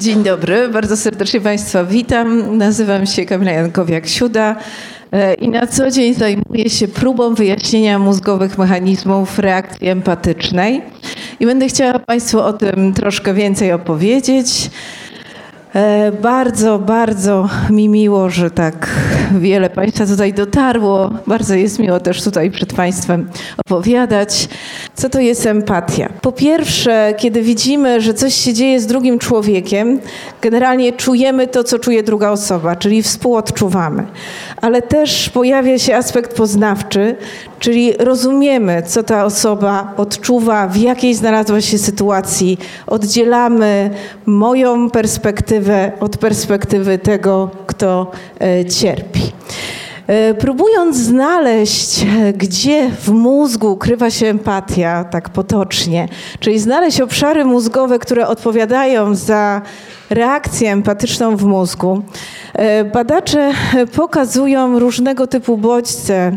Dzień dobry, bardzo serdecznie Państwa witam. Nazywam się Kamila Jankowiak-Siuda e, i na co dzień zajmuję się próbą wyjaśnienia mózgowych mechanizmów reakcji empatycznej. I będę chciała Państwu o tym troszkę więcej opowiedzieć. E, bardzo, bardzo mi miło, że tak wiele Państwa tutaj dotarło. Bardzo jest miło też tutaj przed Państwem opowiadać. Co to jest empatia? Po pierwsze, kiedy widzimy, że coś się dzieje z drugim człowiekiem, generalnie czujemy to, co czuje druga osoba, czyli współodczuwamy. Ale też pojawia się aspekt poznawczy, czyli rozumiemy, co ta osoba odczuwa, w jakiej znalazła się sytuacji. Oddzielamy moją perspektywę od perspektywy tego, kto e, cierpi. E, próbując znaleźć, e, gdzie w mózgu ukrywa się empatia, tak potocznie, czyli znaleźć obszary mózgowe, które odpowiadają za reakcję empatyczną w mózgu, badacze pokazują różnego typu bodźce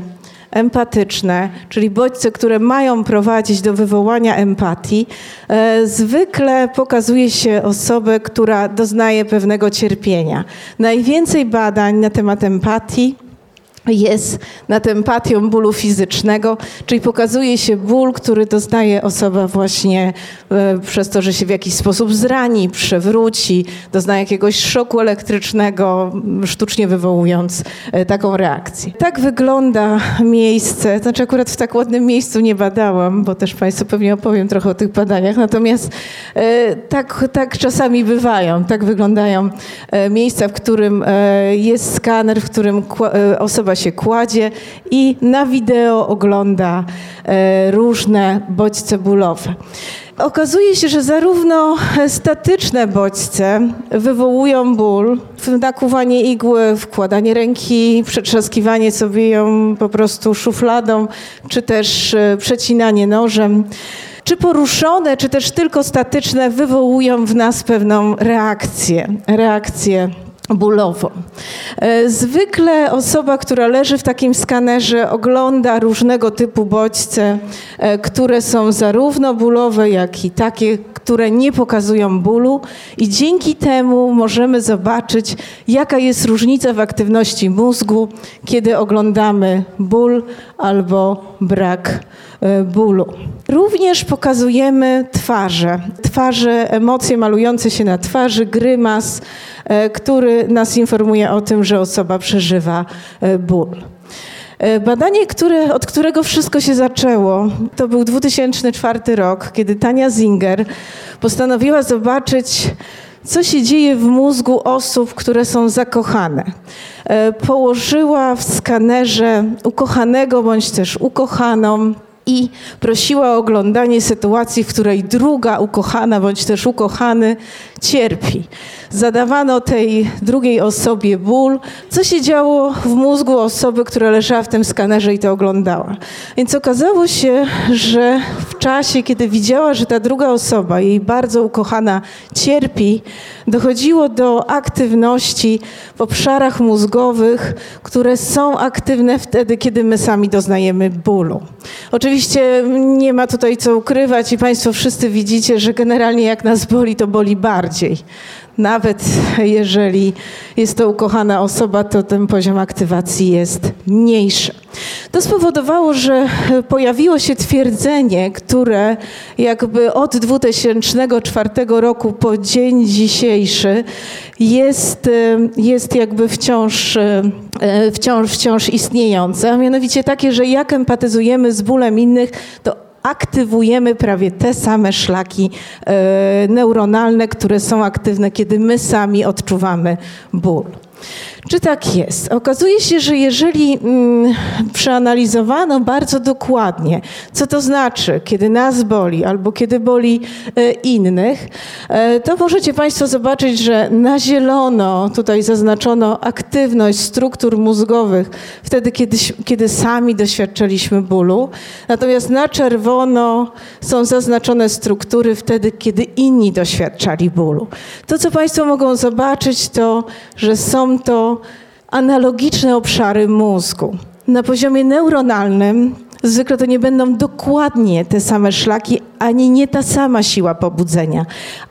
empatyczne, czyli bodźce, które mają prowadzić do wywołania empatii, e, zwykle pokazuje się osobę, która doznaje pewnego cierpienia. Najwięcej badań na temat empatii jest nad empatią bólu fizycznego, czyli pokazuje się ból, który doznaje osoba właśnie e, przez to, że się w jakiś sposób zrani, przewróci, doznaje jakiegoś szoku elektrycznego, sztucznie wywołując e, taką reakcję. Tak wygląda miejsce, znaczy akurat w tak ładnym miejscu nie badałam, bo też Państwu pewnie opowiem trochę o tych badaniach, natomiast e, tak, tak czasami bywają, tak wyglądają miejsca, w którym jest skaner, w którym osoba się kładzie i na wideo ogląda e, różne bodźce bólowe. Okazuje się, że zarówno statyczne bodźce wywołują ból, nakuwanie igły, wkładanie ręki, przetrzaskiwanie sobie ją po prostu szufladą, czy też e, przecinanie nożem czy poruszone, czy też tylko statyczne, wywołują w nas pewną reakcję, reakcję bólową. E, zwykle osoba, która leży w takim skanerze, ogląda różnego typu bodźce, e, które są zarówno bólowe, jak i takie, które nie pokazują bólu, i dzięki temu możemy zobaczyć, jaka jest różnica w aktywności mózgu, kiedy oglądamy ból albo brak e, bólu. Również pokazujemy twarze, twarze, emocje malujące się na twarzy, grymas, E, który nas informuje o tym, że osoba przeżywa e, ból. E, badanie, które, od którego wszystko się zaczęło, to był 2004 rok, kiedy Tania Zinger postanowiła zobaczyć, co się dzieje w mózgu osób, które są zakochane. Położyła w skanerze ukochanego bądź też ukochaną i prosiła o oglądanie sytuacji, w której druga ukochana bądź też ukochany cierpi. Zadawano tej drugiej osobie ból, co się działo w mózgu osoby, która leżała w tym skanerze i to oglądała. Więc okazało się, że w czasie, kiedy widziała, że ta druga osoba, jej bardzo ukochana, cierpi, dochodziło do aktywności w obszarach mózgowych, które są aktywne wtedy, kiedy my sami doznajemy bólu. Oczywiście nie ma tutaj co ukrywać i Państwo wszyscy widzicie, że generalnie jak nas boli, to boli bardziej nawet jeżeli jest to ukochana osoba, to ten poziom aktywacji jest mniejszy. To spowodowało, że pojawiło się twierdzenie, które jakby od 2004 roku po dzień dzisiejszy jest, jest jakby wciąż, wciąż, wciąż istniejące, a mianowicie takie, że jak empatyzujemy z bólem innych, to aktywujemy prawie te same szlaki e, neuronalne, które są aktywne, kiedy my sami odczuwamy ból. Czy tak jest? Okazuje się, że jeżeli mm, przeanalizowano bardzo dokładnie, co to znaczy, kiedy nas boli albo kiedy boli e, innych, e, to możecie Państwo zobaczyć, że na zielono tutaj zaznaczono aktywność struktur mózgowych wtedy, kiedy, kiedy sami doświadczaliśmy bólu, natomiast na czerwono są zaznaczone struktury wtedy, kiedy inni doświadczali bólu. To, co Państwo mogą zobaczyć, to, że są to analogiczne obszary mózgu. Na poziomie neuronalnym zwykle to nie będą dokładnie te same szlaki, ani nie ta sama siła pobudzenia,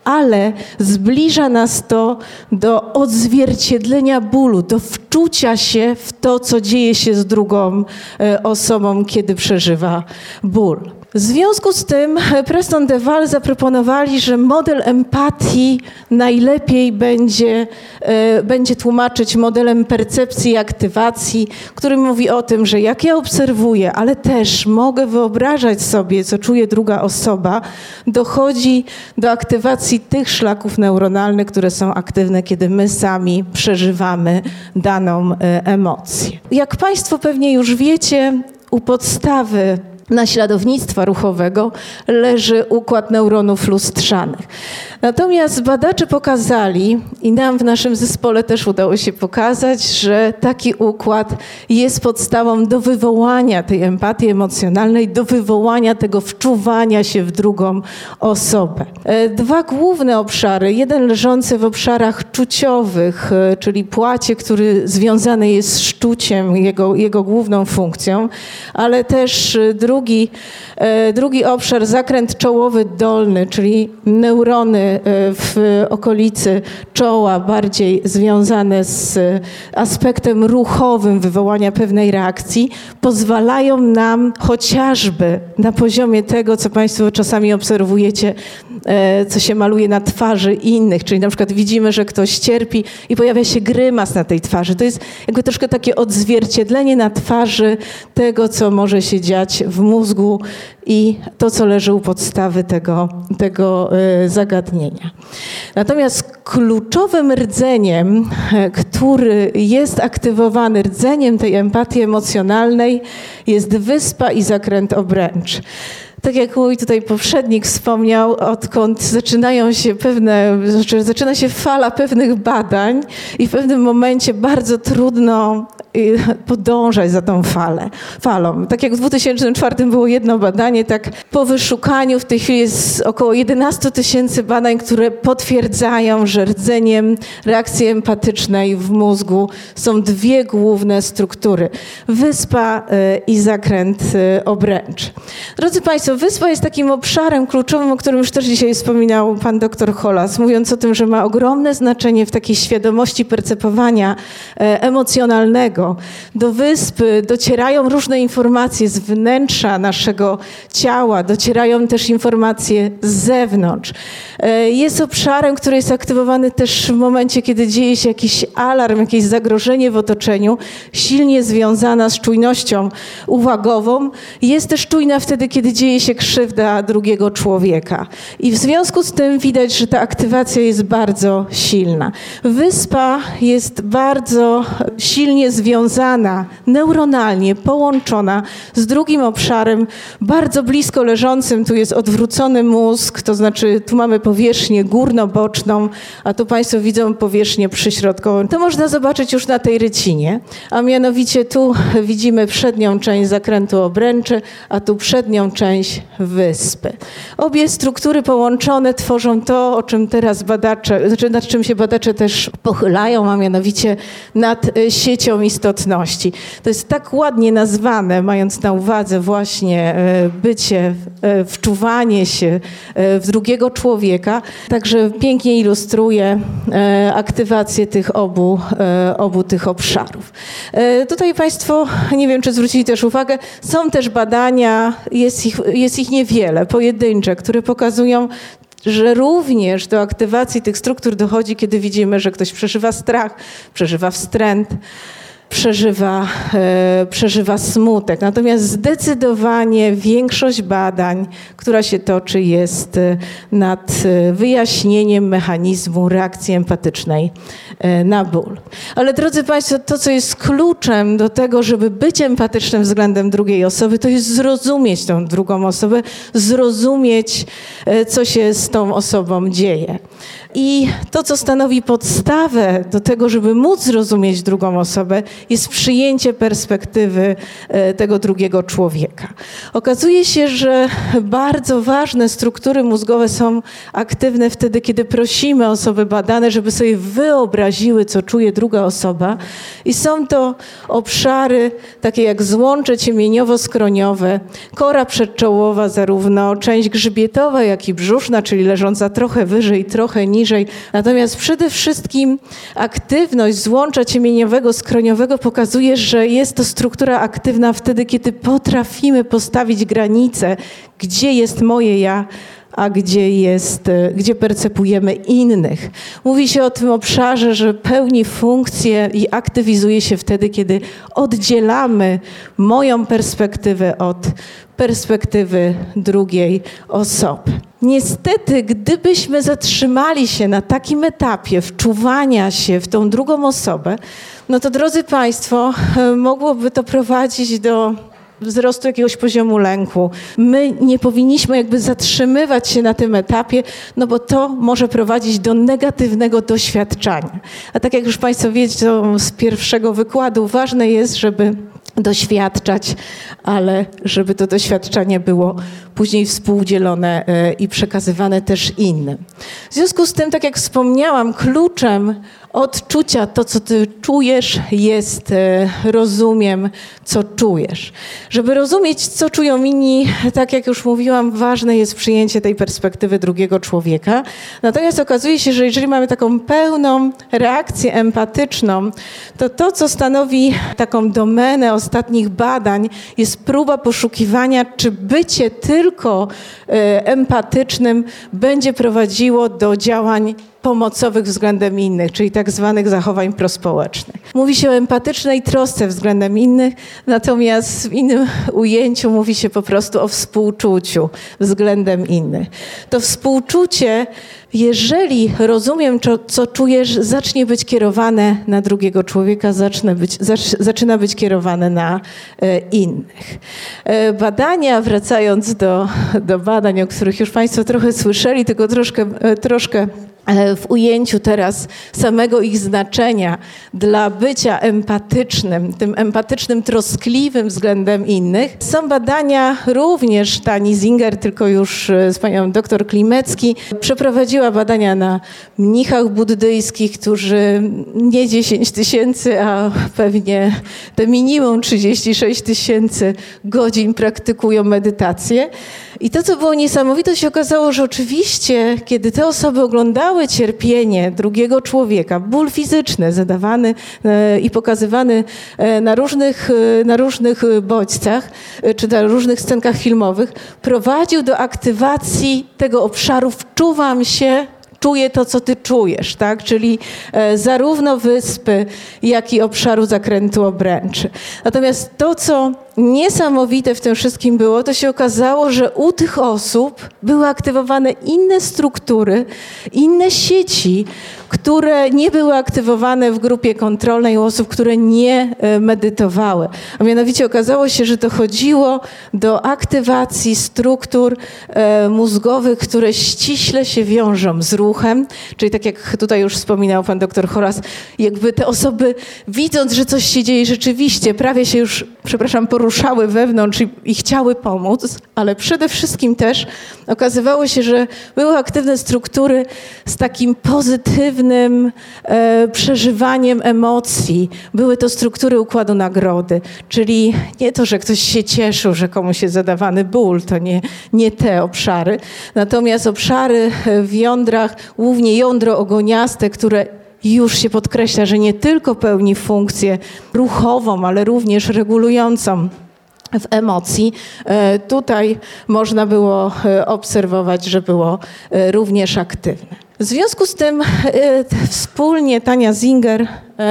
ale zbliża nas to do odzwierciedlenia bólu, do wczucia się w to, co dzieje się z drugą e, osobą, kiedy przeżywa ból. W związku z tym Preston de Waal zaproponowali, że model empatii najlepiej będzie, e, będzie tłumaczyć modelem percepcji i aktywacji, który mówi o tym, że jak ja obserwuję, ale też mogę wyobrażać sobie, co czuje druga osoba, dochodzi do aktywacji tych szlaków neuronalnych, które są aktywne, kiedy my sami przeżywamy daną e, emocję. Jak Państwo pewnie już wiecie, u podstawy naśladownictwa ruchowego leży układ neuronów lustrzanych. Natomiast badacze pokazali, i nam w naszym zespole też udało się pokazać, że taki układ jest podstawą do wywołania tej empatii emocjonalnej, do wywołania tego wczuwania się w drugą osobę. E, dwa główne obszary, jeden leżący w obszarach czuciowych, e, czyli płacie, który związany jest z szczuciem, jego, jego główną funkcją, ale też drugi drugi, e, drugi obszar, zakręt czołowy dolny, czyli neurony w okolicy czoła, bardziej związane z aspektem ruchowym wywołania pewnej reakcji, pozwalają nam chociażby na poziomie tego, co Państwo czasami obserwujecie, e, co się maluje na twarzy innych, czyli na przykład widzimy, że ktoś cierpi i pojawia się grymas na tej twarzy. To jest jakby troszkę takie odzwierciedlenie na twarzy tego, co może się dziać w mózgu i to, co leży u podstawy tego, tego e, Natomiast kluczowym rdzeniem, e, który jest aktywowany, rdzeniem tej empatii emocjonalnej, jest wyspa i zakręt obręcz. Tak jak mój tutaj poprzednik wspomniał, odkąd zaczynają się pewne, znaczy zaczyna się fala pewnych badań i w pewnym momencie bardzo trudno podążać za tą falę, falą. Tak jak w 2004 było jedno badanie, tak po wyszukaniu w tej chwili jest około 11 tysięcy badań, które potwierdzają, że rdzeniem reakcji empatycznej w mózgu są dwie główne struktury. Wyspa e, i zakręt e, obręcz. Drodzy Państwo, wyspa jest takim obszarem kluczowym, o którym już też dzisiaj wspominał pan doktor Hollas, mówiąc o tym, że ma ogromne znaczenie w takiej świadomości percepowania e, do wyspy docierają różne informacje z wnętrza naszego ciała, docierają też informacje z zewnątrz. E, jest obszarem, który jest aktywowany też w momencie, kiedy dzieje się jakiś alarm, jakieś zagrożenie w otoczeniu, silnie związana z czujnością uwagową. Jest też czujna wtedy, kiedy dzieje się krzywda drugiego człowieka. I w związku z tym widać, że ta aktywacja jest bardzo silna. Wyspa jest bardzo silnie związana związana, neuronalnie połączona z drugim obszarem, bardzo blisko leżącym. Tu jest odwrócony mózg, to znaczy tu mamy powierzchnię górno-boczną, a tu Państwo widzą powierzchnię przyśrodkową. To można zobaczyć już na tej rycinie, a mianowicie tu widzimy przednią część zakrętu obręczy, a tu przednią część wyspy. Obie struktury połączone tworzą to, o czym teraz badacze, znaczy nad czym się badacze też pochylają, a mianowicie nad siecią istotną istotności. To jest tak ładnie nazwane, mając na uwadze właśnie e, bycie, e, wczuwanie się e, w drugiego człowieka, także pięknie ilustruje aktywację tych obu, obu tych obszarów. Tutaj Państwo, nie wiem czy zwrócili też uwagę, są też badania, jest ich, jest ich niewiele, pojedyncze, które pokazują że również do aktywacji tych struktur dochodzi, kiedy widzimy, że ktoś przeżywa strach, przeżywa wstręt, przeżywa, e, przeżywa smutek. Natomiast zdecydowanie większość badań, która się toczy, jest e, nad e, wyjaśnieniem mechanizmu reakcji empatycznej na ból. Ale drodzy Państwo, to, co jest kluczem do tego, żeby być empatycznym względem drugiej osoby, to jest zrozumieć tą drugą osobę, zrozumieć, co się z tą osobą dzieje. I to, co stanowi podstawę do tego, żeby móc zrozumieć drugą osobę, jest przyjęcie perspektywy e, tego drugiego człowieka. Okazuje się, że bardzo ważne struktury mózgowe są aktywne wtedy, kiedy prosimy osoby badane, żeby sobie wyobraziły, co czuje druga osoba. I są to obszary takie jak złącze ciemieniowo-skroniowe, kora przedczołowa, zarówno część grzbietowa, jak i brzuszna, czyli leżąca trochę wyżej, trochę niżej. Natomiast przede wszystkim aktywność złącza ciemieniowego, skroniowego pokazuje, że jest to struktura aktywna wtedy, kiedy potrafimy postawić granice, gdzie jest moje ja, a gdzie jest, e, gdzie percepujemy innych. Mówi się o tym obszarze, że pełni funkcję i aktywizuje się wtedy, kiedy oddzielamy moją perspektywę od perspektywy drugiej osoby. Niestety, gdybyśmy zatrzymali się na takim etapie wczuwania się w tą drugą osobę, no to drodzy Państwo, e, mogłoby to prowadzić do wzrostu jakiegoś poziomu lęku. My nie powinniśmy jakby zatrzymywać się na tym etapie, no bo to może prowadzić do negatywnego doświadczenia. A tak jak już Państwo wiedzą z pierwszego wykładu, ważne jest, żeby doświadczać, ale żeby to doświadczenie było później współdzielone e, i przekazywane też innym. W związku z tym, tak jak wspomniałam, kluczem odczucia, to co ty czujesz, jest e, rozumiem, co czujesz. Żeby rozumieć, co czują inni, tak jak już mówiłam, ważne jest przyjęcie tej perspektywy drugiego człowieka. Natomiast okazuje się, że jeżeli mamy taką pełną reakcję empatyczną, to to, co stanowi taką domenę ostatnich badań, jest próba poszukiwania, czy bycie tylko e, empatycznym będzie prowadziło do działań pomocowych względem innych, czyli tak zwanych zachowań prospołecznych. Mówi się o empatycznej trosce względem innych, natomiast w innym ujęciu mówi się po prostu o współczuciu względem innych. To współczucie, jeżeli rozumiem, co, co czujesz, zacznie być kierowane na drugiego człowieka, zacznie być, zaczyna być kierowane na e, innych. E, badania, wracając do, do badań, o których już Państwo trochę słyszeli, tylko troszkę, e, troszkę w ujęciu teraz samego ich znaczenia dla bycia empatycznym, tym empatycznym, troskliwym względem innych. Są badania również, Tani Zinger, tylko już e, z panią doktor Klimecki, przeprowadziła badania na mnichach buddyjskich, którzy nie 10 tysięcy, a pewnie te minimum 36 tysięcy godzin praktykują medytację. I to, co było niesamowite, się okazało, że oczywiście, kiedy te osoby oglądały cierpienie drugiego człowieka, ból fizyczny zadawany e, i pokazywany e, na różnych, e, na różnych bodźcach, czy na różnych scenkach filmowych, prowadził do aktywacji tego obszaru wczuwam się czuję to, co ty czujesz, tak? Czyli zarówno wyspy, jak i obszaru zakrętu obręczy. Natomiast to, co niesamowite w tym wszystkim było, to się okazało, że u tych osób były aktywowane inne struktury, inne sieci, które nie były aktywowane w grupie kontrolnej u osób, które nie e, medytowały. A mianowicie okazało się, że dochodziło do aktywacji struktur e, mózgowych, które ściśle się wiążą z ruchem, czyli tak jak tutaj już wspominał pan doktor Horas, jakby te osoby widząc, że coś się dzieje rzeczywiście, prawie się już, przepraszam, poruszały wewnątrz i, i chciały pomóc, ale przede wszystkim też okazywało się, że były aktywne struktury z takim pozytywnym e, przeżywaniem emocji. Były to struktury układu nagrody, czyli nie to, że ktoś się cieszył, że komuś jest zadawany ból, to nie, nie te obszary. Natomiast obszary w jądrach, głównie jądro ogoniaste, które już się podkreśla, że nie tylko pełni funkcję ruchową, ale również regulującą w emocji. E, tutaj można było e, obserwować, że było e, również aktywne. W związku z tym wspólnie Tania Zinger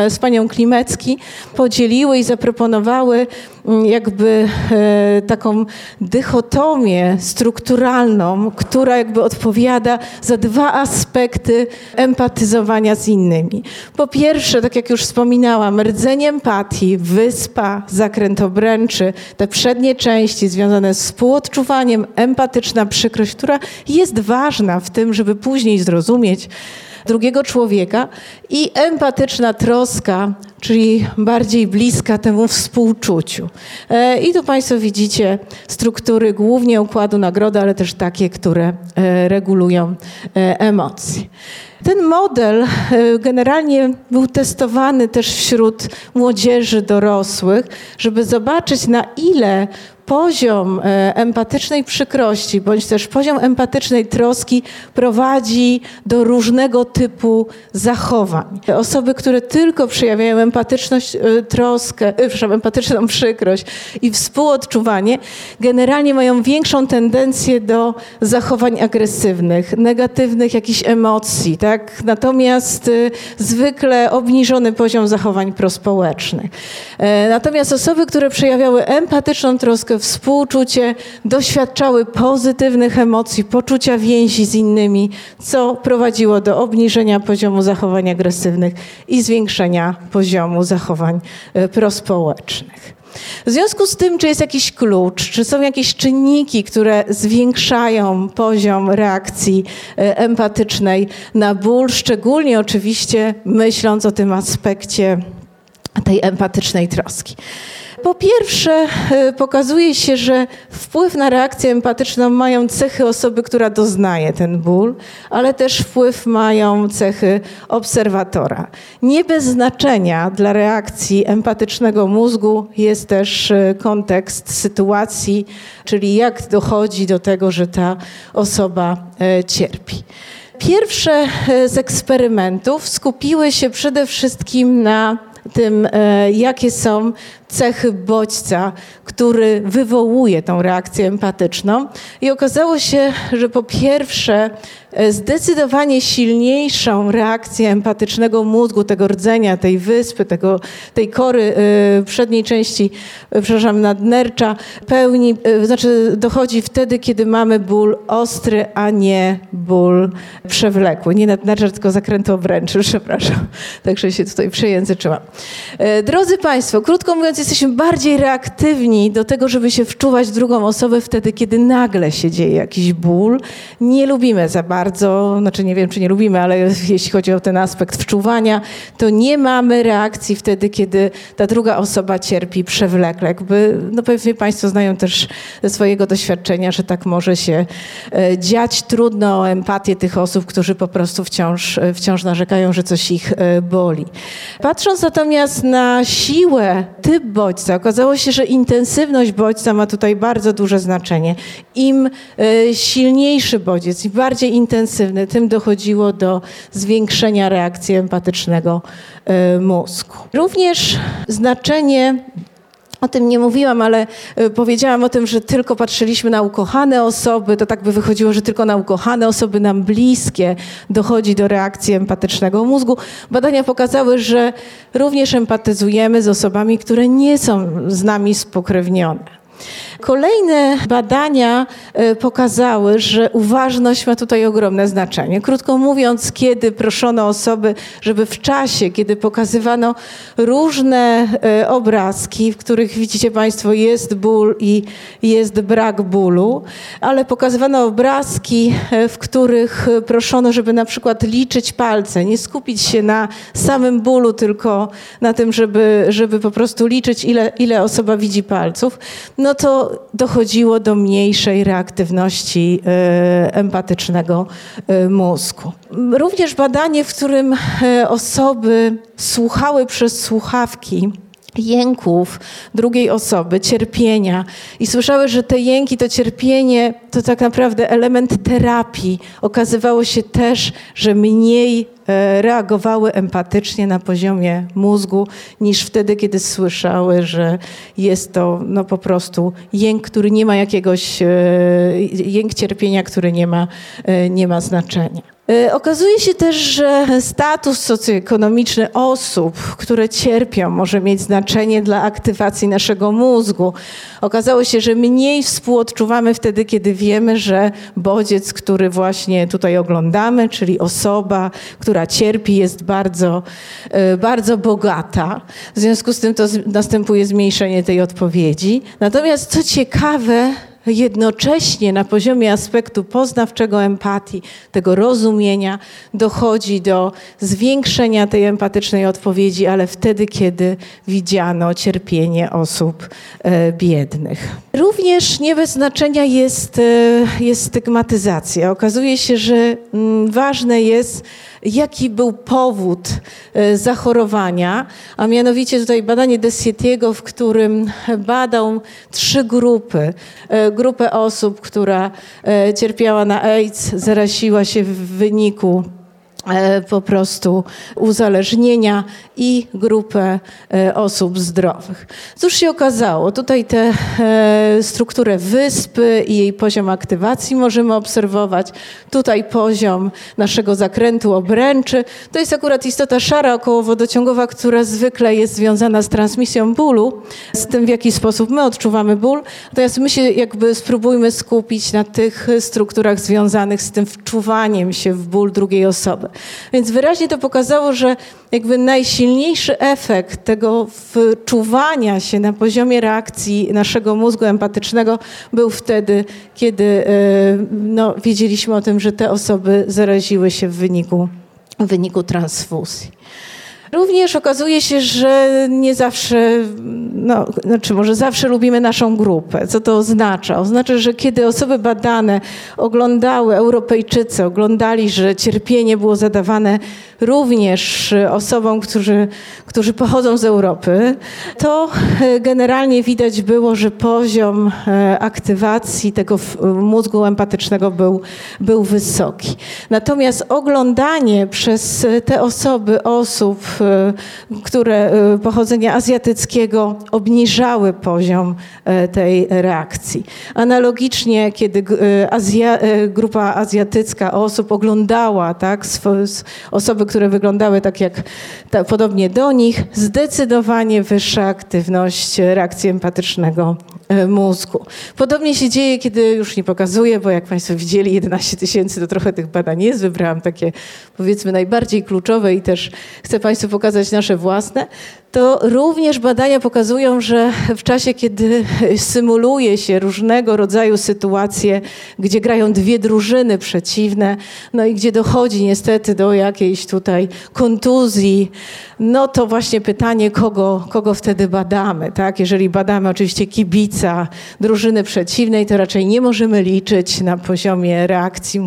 z panią Klimecki podzieliły i zaproponowały mm, jakby e, taką dychotomię strukturalną, która jakby odpowiada za dwa aspekty empatyzowania z innymi. Po pierwsze, tak jak już wspominałam, rdzenie empatii, wyspa, zakręt obręczy, te przednie części związane z współodczuwaniem, empatyczna przykrość, która jest ważna w tym, żeby później zrozumieć, drugiego człowieka i empatyczna troska, czyli bardziej bliska temu współczuciu. E, I tu Państwo widzicie struktury głównie układu nagrody, ale też takie, które e, regulują e, emocje. Ten model generalnie był testowany też wśród młodzieży dorosłych, żeby zobaczyć na ile poziom e, empatycznej przykrości, bądź też poziom empatycznej troski prowadzi do różnego typu zachowań. Osoby, które tylko przejawiają empatyczność, e, troskę, e, przepraszam, empatyczną przykrość i współodczuwanie, generalnie mają większą tendencję do zachowań agresywnych, negatywnych jakichś emocji, tak? Natomiast zwykle obniżony poziom zachowań prospołecznych. Natomiast osoby, które przejawiały empatyczną troskę, współczucie, doświadczały pozytywnych emocji, poczucia więzi z innymi, co prowadziło do obniżenia poziomu zachowań agresywnych i zwiększenia poziomu zachowań e, prospołecznych. W związku z tym, czy jest jakiś klucz, czy są jakieś czynniki, które zwiększają poziom reakcji e, empatycznej na ból, szczególnie oczywiście myśląc o tym aspekcie tej empatycznej troski. Po pierwsze, e, pokazuje się, że wpływ na reakcję empatyczną mają cechy osoby, która doznaje ten ból, ale też wpływ mają cechy obserwatora. Nie bez znaczenia dla reakcji empatycznego mózgu jest też e, kontekst sytuacji, czyli jak dochodzi do tego, że ta osoba e, cierpi. Pierwsze z eksperymentów skupiły się przede wszystkim na tym, jakie są cechy bodźca, który wywołuje tą reakcję empatyczną. I okazało się, że po pierwsze, e, zdecydowanie silniejszą reakcję empatycznego mózgu, tego rdzenia, tej wyspy, tego, tej kory y, przedniej części, y, przepraszam, nadnercza, pełni, y, znaczy dochodzi wtedy, kiedy mamy ból ostry, a nie ból przewlekły. Nie nadnercza, tylko zakrętu obręczy, przepraszam. Także się tutaj przejęzyczyłam. Drodzy Państwo, krótko mówiąc, jesteśmy bardziej reaktywni do tego, żeby się wczuwać w drugą osobę wtedy, kiedy nagle się dzieje jakiś ból. Nie lubimy za bardzo, znaczy nie wiem, czy nie lubimy, ale jeśli chodzi o ten aspekt wczuwania, to nie mamy reakcji wtedy, kiedy ta druga osoba cierpi przewlekle. Jakby, no pewnie Państwo znają też ze swojego doświadczenia, że tak może się e, dziać. Trudno o empatię tych osób, którzy po prostu wciąż, e, wciąż narzekają, że coś ich e, boli. Patrząc natomiast na siłę, typ bodźca. Okazało się, że intensywność bodźca ma tutaj bardzo duże znaczenie. Im e, silniejszy bodziec, im bardziej intensywny, tym dochodziło do zwiększenia reakcji empatycznego e, mózgu. Również znaczenie o tym nie mówiłam, ale e, powiedziałam o tym, że tylko patrzyliśmy na ukochane osoby. To tak by wychodziło, że tylko na ukochane osoby nam bliskie dochodzi do reakcji empatycznego mózgu. Badania pokazały, że również empatyzujemy z osobami, które nie są z nami spokrewnione. Kolejne badania e, pokazały, że uważność ma tutaj ogromne znaczenie. Krótko mówiąc, kiedy proszono osoby, żeby w czasie, kiedy pokazywano różne e, obrazki, w których widzicie Państwo jest ból i jest brak bólu, ale pokazywano obrazki, e, w których proszono, żeby na przykład liczyć palce, nie skupić się na samym bólu, tylko na tym, żeby, żeby po prostu liczyć, ile, ile osoba widzi palców, no to dochodziło do mniejszej reaktywności e, empatycznego e, mózgu. Również badanie, w którym e, osoby słuchały przez słuchawki, jęków drugiej osoby, cierpienia i słyszały, że te jęki, to cierpienie to tak naprawdę element terapii. Okazywało się też, że mniej reagowały empatycznie na poziomie mózgu niż wtedy, kiedy słyszały, że jest to no, po prostu jęk, który nie ma jakiegoś, e, jęk cierpienia, który nie ma, e, nie ma znaczenia. E, okazuje się też, że status socjoekonomiczny osób, które cierpią, może mieć znaczenie dla aktywacji naszego mózgu. Okazało się, że mniej współodczuwamy wtedy, kiedy wiemy, że bodziec, który właśnie tutaj oglądamy, czyli osoba, która cierpi, jest bardzo, e, bardzo bogata. W związku z tym to następuje zmniejszenie tej odpowiedzi. Natomiast co ciekawe, jednocześnie na poziomie aspektu poznawczego empatii, tego rozumienia, dochodzi do zwiększenia tej empatycznej odpowiedzi, ale wtedy, kiedy widziano cierpienie osób e, biednych. Również nie bez znaczenia jest, e, jest stygmatyzacja. Okazuje się, że mm, ważne jest, jaki był powód e, zachorowania, a mianowicie tutaj badanie Dessietiego, w którym badał trzy grupy. Grupę osób, która e, cierpiała na AIDS, zaraziła się w wyniku po prostu uzależnienia i grupę e, osób zdrowych. Cóż się okazało? Tutaj tę e, strukturę wyspy i jej poziom aktywacji możemy obserwować. Tutaj poziom naszego zakrętu obręczy. To jest akurat istota szara okołowodociągowa, która zwykle jest związana z transmisją bólu, z tym w jaki sposób my odczuwamy ból. Natomiast my się jakby spróbujmy skupić na tych strukturach związanych z tym wczuwaniem się w ból drugiej osoby. Więc wyraźnie to pokazało, że jakby najsilniejszy efekt tego wczuwania się na poziomie reakcji naszego mózgu empatycznego był wtedy, kiedy e, no, wiedzieliśmy o tym, że te osoby zaraziły się w wyniku, w wyniku transfuzji. Również okazuje się, że nie zawsze, no, znaczy może zawsze lubimy naszą grupę. Co to oznacza? Oznacza, że kiedy osoby badane oglądały, Europejczycy oglądali, że cierpienie było zadawane również osobom, którzy, którzy pochodzą z Europy, to e, generalnie widać było, że poziom e, aktywacji tego mózgu empatycznego był, był wysoki. Natomiast oglądanie przez te osoby osób, które pochodzenia azjatyckiego obniżały poziom tej reakcji. Analogicznie, kiedy Azja, grupa azjatycka osób oglądała tak, osoby, które wyglądały tak jak tak, podobnie do nich, zdecydowanie wyższa aktywność reakcji empatycznego e, mózgu. Podobnie się dzieje, kiedy już nie pokazuję, bo jak Państwo widzieli, 11 tysięcy to trochę tych badań jest. Wybrałam takie powiedzmy najbardziej kluczowe i też chcę Państwu pokazać nasze własne to również badania pokazują, że w czasie, kiedy symuluje się różnego rodzaju sytuacje, gdzie grają dwie drużyny przeciwne, no i gdzie dochodzi niestety do jakiejś tutaj kontuzji, no to właśnie pytanie, kogo, kogo wtedy badamy, tak? Jeżeli badamy oczywiście kibica drużyny przeciwnej, to raczej nie możemy liczyć na poziomie reakcji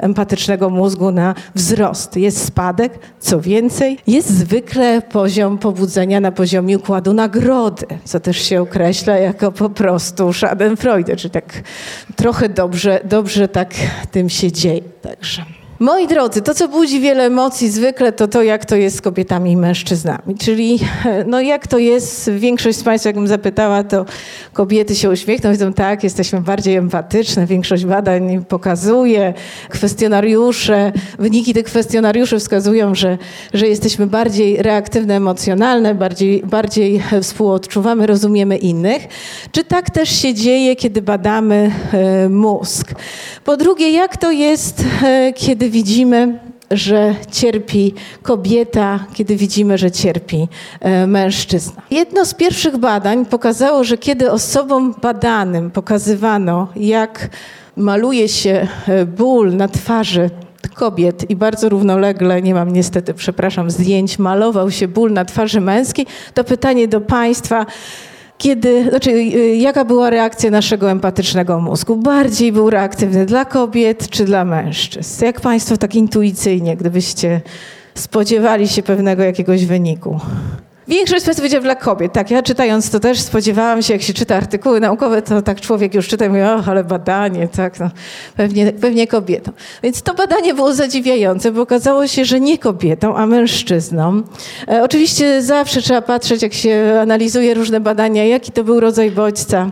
empatycznego mózgu na wzrost. Jest spadek, co więcej, jest zwykle poziom pobudzenia na poziomie układu nagrody, co też się określa jako po prostu Schadenfreude, czy tak trochę dobrze, dobrze tak tym się dzieje. Także. Moi drodzy, to co budzi wiele emocji zwykle to to, jak to jest z kobietami i mężczyznami. Czyli no jak to jest, większość z Państwa, jakbym zapytała, to kobiety się uśmiechną, wiedzą tak, jesteśmy bardziej empatyczne, większość badań pokazuje, kwestionariusze, wyniki tych kwestionariuszy wskazują, że, że jesteśmy bardziej reaktywne, emocjonalne, bardziej, bardziej współodczuwamy, rozumiemy innych. Czy tak też się dzieje, kiedy badamy e, mózg? Po drugie, jak to jest, e, kiedy widzimy, że cierpi kobieta, kiedy widzimy, że cierpi e, mężczyzna. Jedno z pierwszych badań pokazało, że kiedy osobom badanym pokazywano, jak maluje się e, ból na twarzy kobiet i bardzo równolegle, nie mam niestety, przepraszam, zdjęć, malował się ból na twarzy męskiej, to pytanie do Państwa, kiedy, znaczy, y, jaka była reakcja naszego empatycznego mózgu? Bardziej był reaktywny dla kobiet czy dla mężczyzn? Jak Państwo tak intuicyjnie, gdybyście spodziewali się pewnego jakiegoś wyniku? Większość z Państwa powiedziała dla kobiet. Tak, ja czytając to też spodziewałam się, jak się czyta artykuły naukowe, to tak człowiek już czyta i mówi, och, ale badanie, tak, no, pewnie, pewnie kobietom. Więc to badanie było zadziwiające, bo okazało się, że nie kobietą, a mężczyzną. E, oczywiście zawsze trzeba patrzeć, jak się analizuje różne badania, jaki to był rodzaj bodźca.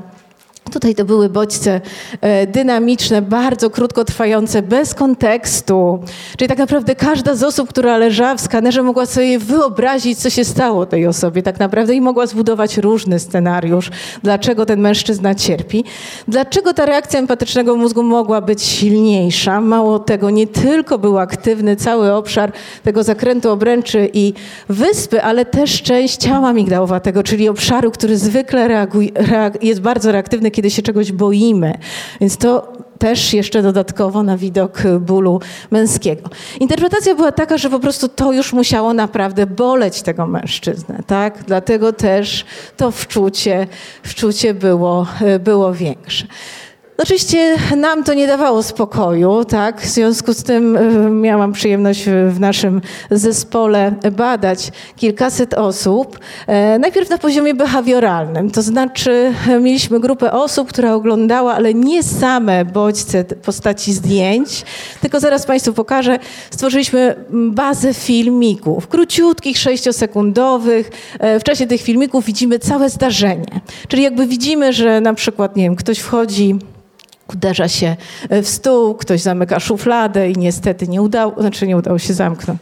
Tutaj to były bodźce e, dynamiczne, bardzo krótkotrwające, bez kontekstu. Czyli tak naprawdę każda z osób, która leżała w skanerze, mogła sobie wyobrazić, co się stało tej osobie tak naprawdę i mogła zbudować różny scenariusz, dlaczego ten mężczyzna cierpi. Dlaczego ta reakcja empatycznego mózgu mogła być silniejsza? Mało tego, nie tylko był aktywny cały obszar tego zakrętu obręczy i wyspy, ale też część ciała migdałowatego, czyli obszaru, który zwykle reaguje, reag jest bardzo reaktywny, kiedy się czegoś boimy. Więc to też jeszcze dodatkowo na widok bólu męskiego. Interpretacja była taka, że po prostu to już musiało naprawdę boleć tego mężczyznę, tak? Dlatego też to wczucie, wczucie było, było większe. Oczywiście nam to nie dawało spokoju, tak? W związku z tym e, miałam przyjemność w naszym zespole badać kilkaset osób. E, najpierw na poziomie behawioralnym, to znaczy e, mieliśmy grupę osób, która oglądała, ale nie same bodźce postaci zdjęć, tylko zaraz Państwu pokażę. Stworzyliśmy bazę filmików, króciutkich, sześciosekundowych. W czasie tych filmików widzimy całe zdarzenie. Czyli jakby widzimy, że na przykład, nie wiem, ktoś wchodzi uderza się w stół, ktoś zamyka szufladę i niestety nie udało, znaczy nie udało się zamknąć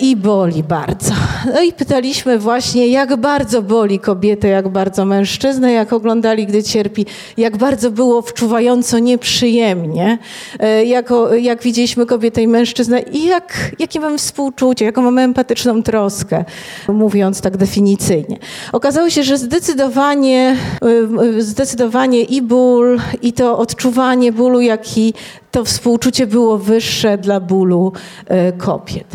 i boli bardzo. No i pytaliśmy właśnie, jak bardzo boli kobietę, jak bardzo mężczyznę, jak oglądali, gdy cierpi, jak bardzo było wczuwająco nieprzyjemnie, e, jako, jak widzieliśmy kobietę i mężczyznę i jak, jakie mamy współczucie, jaką mamy empatyczną troskę, mówiąc tak definicyjnie. Okazało się, że zdecydowanie, e, zdecydowanie i ból, i to odczuwanie bólu, jak i to współczucie było wyższe dla bólu e, kobiet.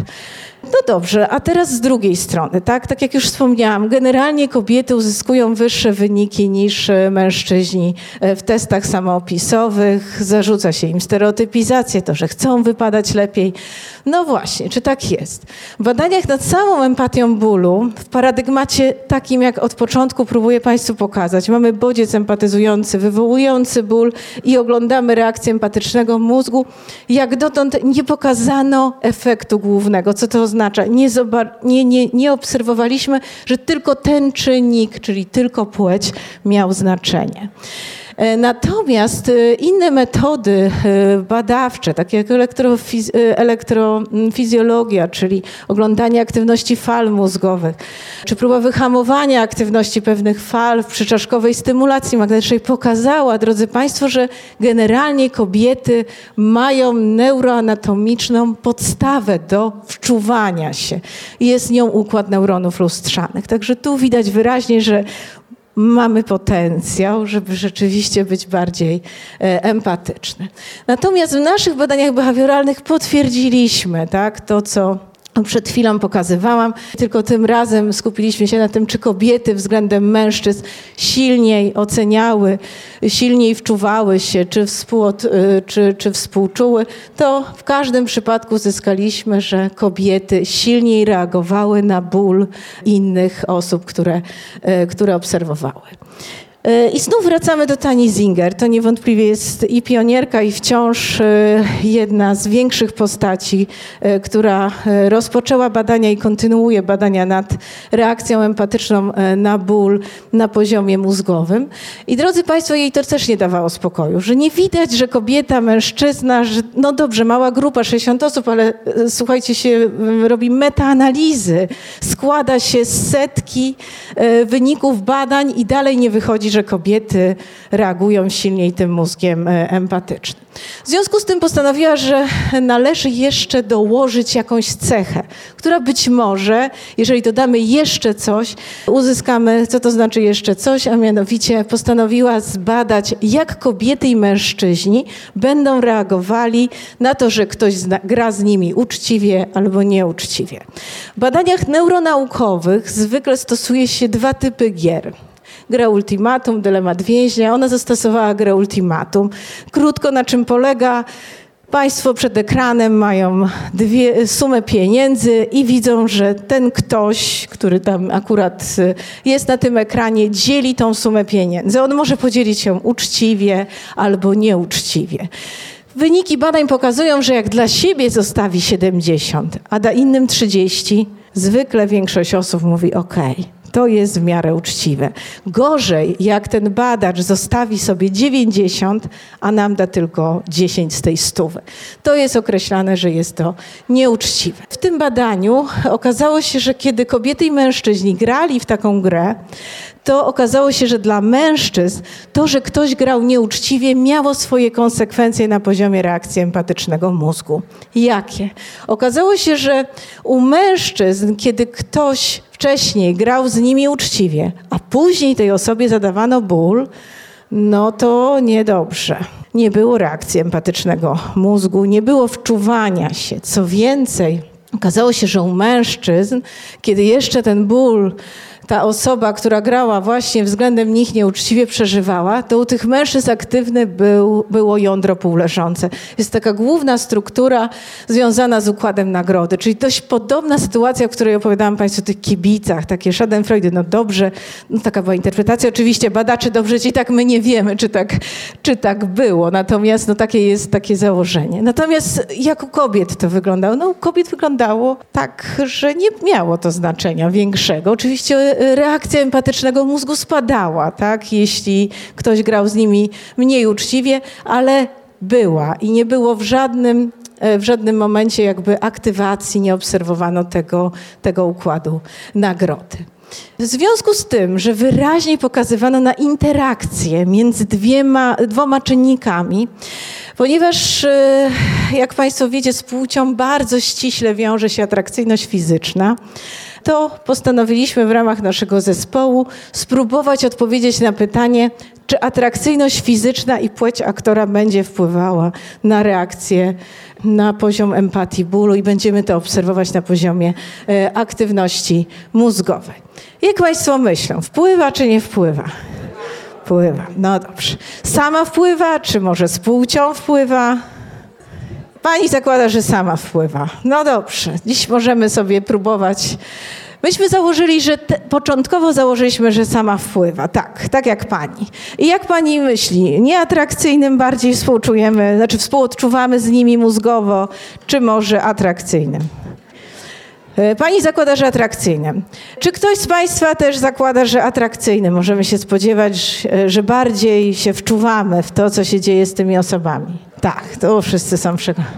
No dobrze, a teraz z drugiej strony, tak? Tak jak już wspomniałam, generalnie kobiety uzyskują wyższe wyniki niż e, mężczyźni e, w testach samoopisowych. Zarzuca się im stereotypizację, to, że chcą wypadać lepiej. No właśnie, czy tak jest? W badaniach nad samą empatią bólu, w paradygmacie takim, jak od początku próbuję Państwu pokazać, mamy bodziec empatyzujący, wywołujący ból i oglądamy reakcję empatycznego mózgu. Jak dotąd nie pokazano efektu głównego. Co to oznacza? Nie, nie, nie, nie obserwowaliśmy, że tylko ten czynnik, czyli tylko płeć, miał znaczenie. E, natomiast e, inne metody e, badawcze, takie jak elektrofiz elektrofizjologia, czyli oglądanie aktywności fal mózgowych, czy próba wyhamowania aktywności pewnych fal w przyczaszkowej stymulacji magnetycznej pokazała, drodzy Państwo, że generalnie kobiety mają neuroanatomiczną podstawę do wczuwania się. Jest nią układ neuronów lustrzanych. Także tu widać wyraźnie, że mamy potencjał, żeby rzeczywiście być bardziej e, empatyczny. Natomiast w naszych badaniach behawioralnych potwierdziliśmy tak, to, co przed chwilą pokazywałam, tylko tym razem skupiliśmy się na tym, czy kobiety względem mężczyzn silniej oceniały, silniej wczuwały się, czy, współod, y, czy, czy współczuły. To w każdym przypadku zyskaliśmy, że kobiety silniej reagowały na ból innych osób, które, y, które obserwowały. E, I znów wracamy do Tani Zinger. To niewątpliwie jest i pionierka, i wciąż e, jedna z większych postaci, e, która rozpoczęła badania i kontynuuje badania nad reakcją empatyczną na ból na poziomie mózgowym. I drodzy Państwo, jej to też nie dawało spokoju, że nie widać, że kobieta, mężczyzna, że no dobrze, mała grupa, 60 osób, ale słuchajcie, się robi metaanalizy, składa się z setki wyników badań i dalej nie wychodzi, że kobiety reagują silniej tym mózgiem e, empatycznym. W związku z tym postanowiła, że należy jeszcze dołożyć jakąś cechę, która być może, jeżeli dodamy jeszcze coś, uzyskamy, co to znaczy jeszcze coś, a mianowicie postanowiła zbadać, jak kobiety i mężczyźni będą reagowali na to, że ktoś gra z nimi uczciwie albo nieuczciwie. W badaniach neuronaukowych zwykle stosuje się dwa typy gier grę ultimatum, dylemat więźnia. Ona zastosowała grę ultimatum. Krótko na czym polega Państwo przed ekranem mają dwie, sumę pieniędzy i widzą, że ten ktoś, który tam akurat y, jest na tym ekranie, dzieli tą sumę pieniędzy. On może podzielić się uczciwie albo nieuczciwie. Wyniki badań pokazują, że jak dla siebie zostawi 70, a da innym 30, zwykle większość osób mówi OK to jest w miarę uczciwe. Gorzej, jak ten badacz zostawi sobie 90, a nam da tylko 10 z tej stówy. To jest określane, że jest to nieuczciwe. W tym badaniu okazało się, że kiedy kobiety i mężczyźni grali w taką grę, to okazało się, że dla mężczyzn to, że ktoś grał nieuczciwie, miało swoje konsekwencje na poziomie reakcji empatycznego mózgu. Jakie? Okazało się, że u mężczyzn, kiedy ktoś wcześniej grał z nimi uczciwie, a później tej osobie zadawano ból, no to niedobrze. Nie było reakcji empatycznego mózgu, nie było wczuwania się. Co więcej, okazało się, że u mężczyzn, kiedy jeszcze ten ból ta osoba, która grała właśnie względem nich nieuczciwie przeżywała, to u tych mężczyzn aktywny był, było jądro półleżące. Jest taka główna struktura związana z układem nagrody, czyli dość podobna sytuacja, o której opowiadałam Państwu o tych kibicach, takie schadenfreude, no dobrze, no taka była interpretacja, oczywiście badacze dobrze i tak my nie wiemy, czy tak, czy tak było, natomiast no takie jest takie założenie. Natomiast jak u kobiet to wyglądało? No u kobiet wyglądało tak, że nie miało to znaczenia większego. Oczywiście reakcja empatycznego mózgu spadała, tak? jeśli ktoś grał z nimi mniej uczciwie, ale była i nie było w żadnym, e, w żadnym momencie jakby aktywacji, nie obserwowano tego, tego układu nagrody. W związku z tym, że wyraźnie pokazywano na interakcję między dwiema, dwoma czynnikami, ponieważ, e, jak Państwo wiecie, z płcią bardzo ściśle wiąże się atrakcyjność fizyczna, to postanowiliśmy w ramach naszego zespołu spróbować odpowiedzieć na pytanie, czy atrakcyjność fizyczna i płeć aktora będzie wpływała na reakcję, na poziom empatii bólu i będziemy to obserwować na poziomie e, aktywności mózgowej. Jak Państwo myślą, wpływa czy nie wpływa? Wpływa. No dobrze. Sama wpływa, czy może z płcią wpływa? Pani zakłada, że sama wpływa. No dobrze, dziś możemy sobie próbować. Myśmy założyli, że te, początkowo założyliśmy, że sama wpływa. Tak, tak jak pani. I jak pani myśli, nieatrakcyjnym bardziej współczujemy, znaczy współodczuwamy z nimi mózgowo, czy może atrakcyjnym? E, pani zakłada, że atrakcyjnym. Czy ktoś z Państwa też zakłada, że atrakcyjnym? Możemy się spodziewać, że bardziej się wczuwamy w to, co się dzieje z tymi osobami. Tak, to wszyscy są przekonani.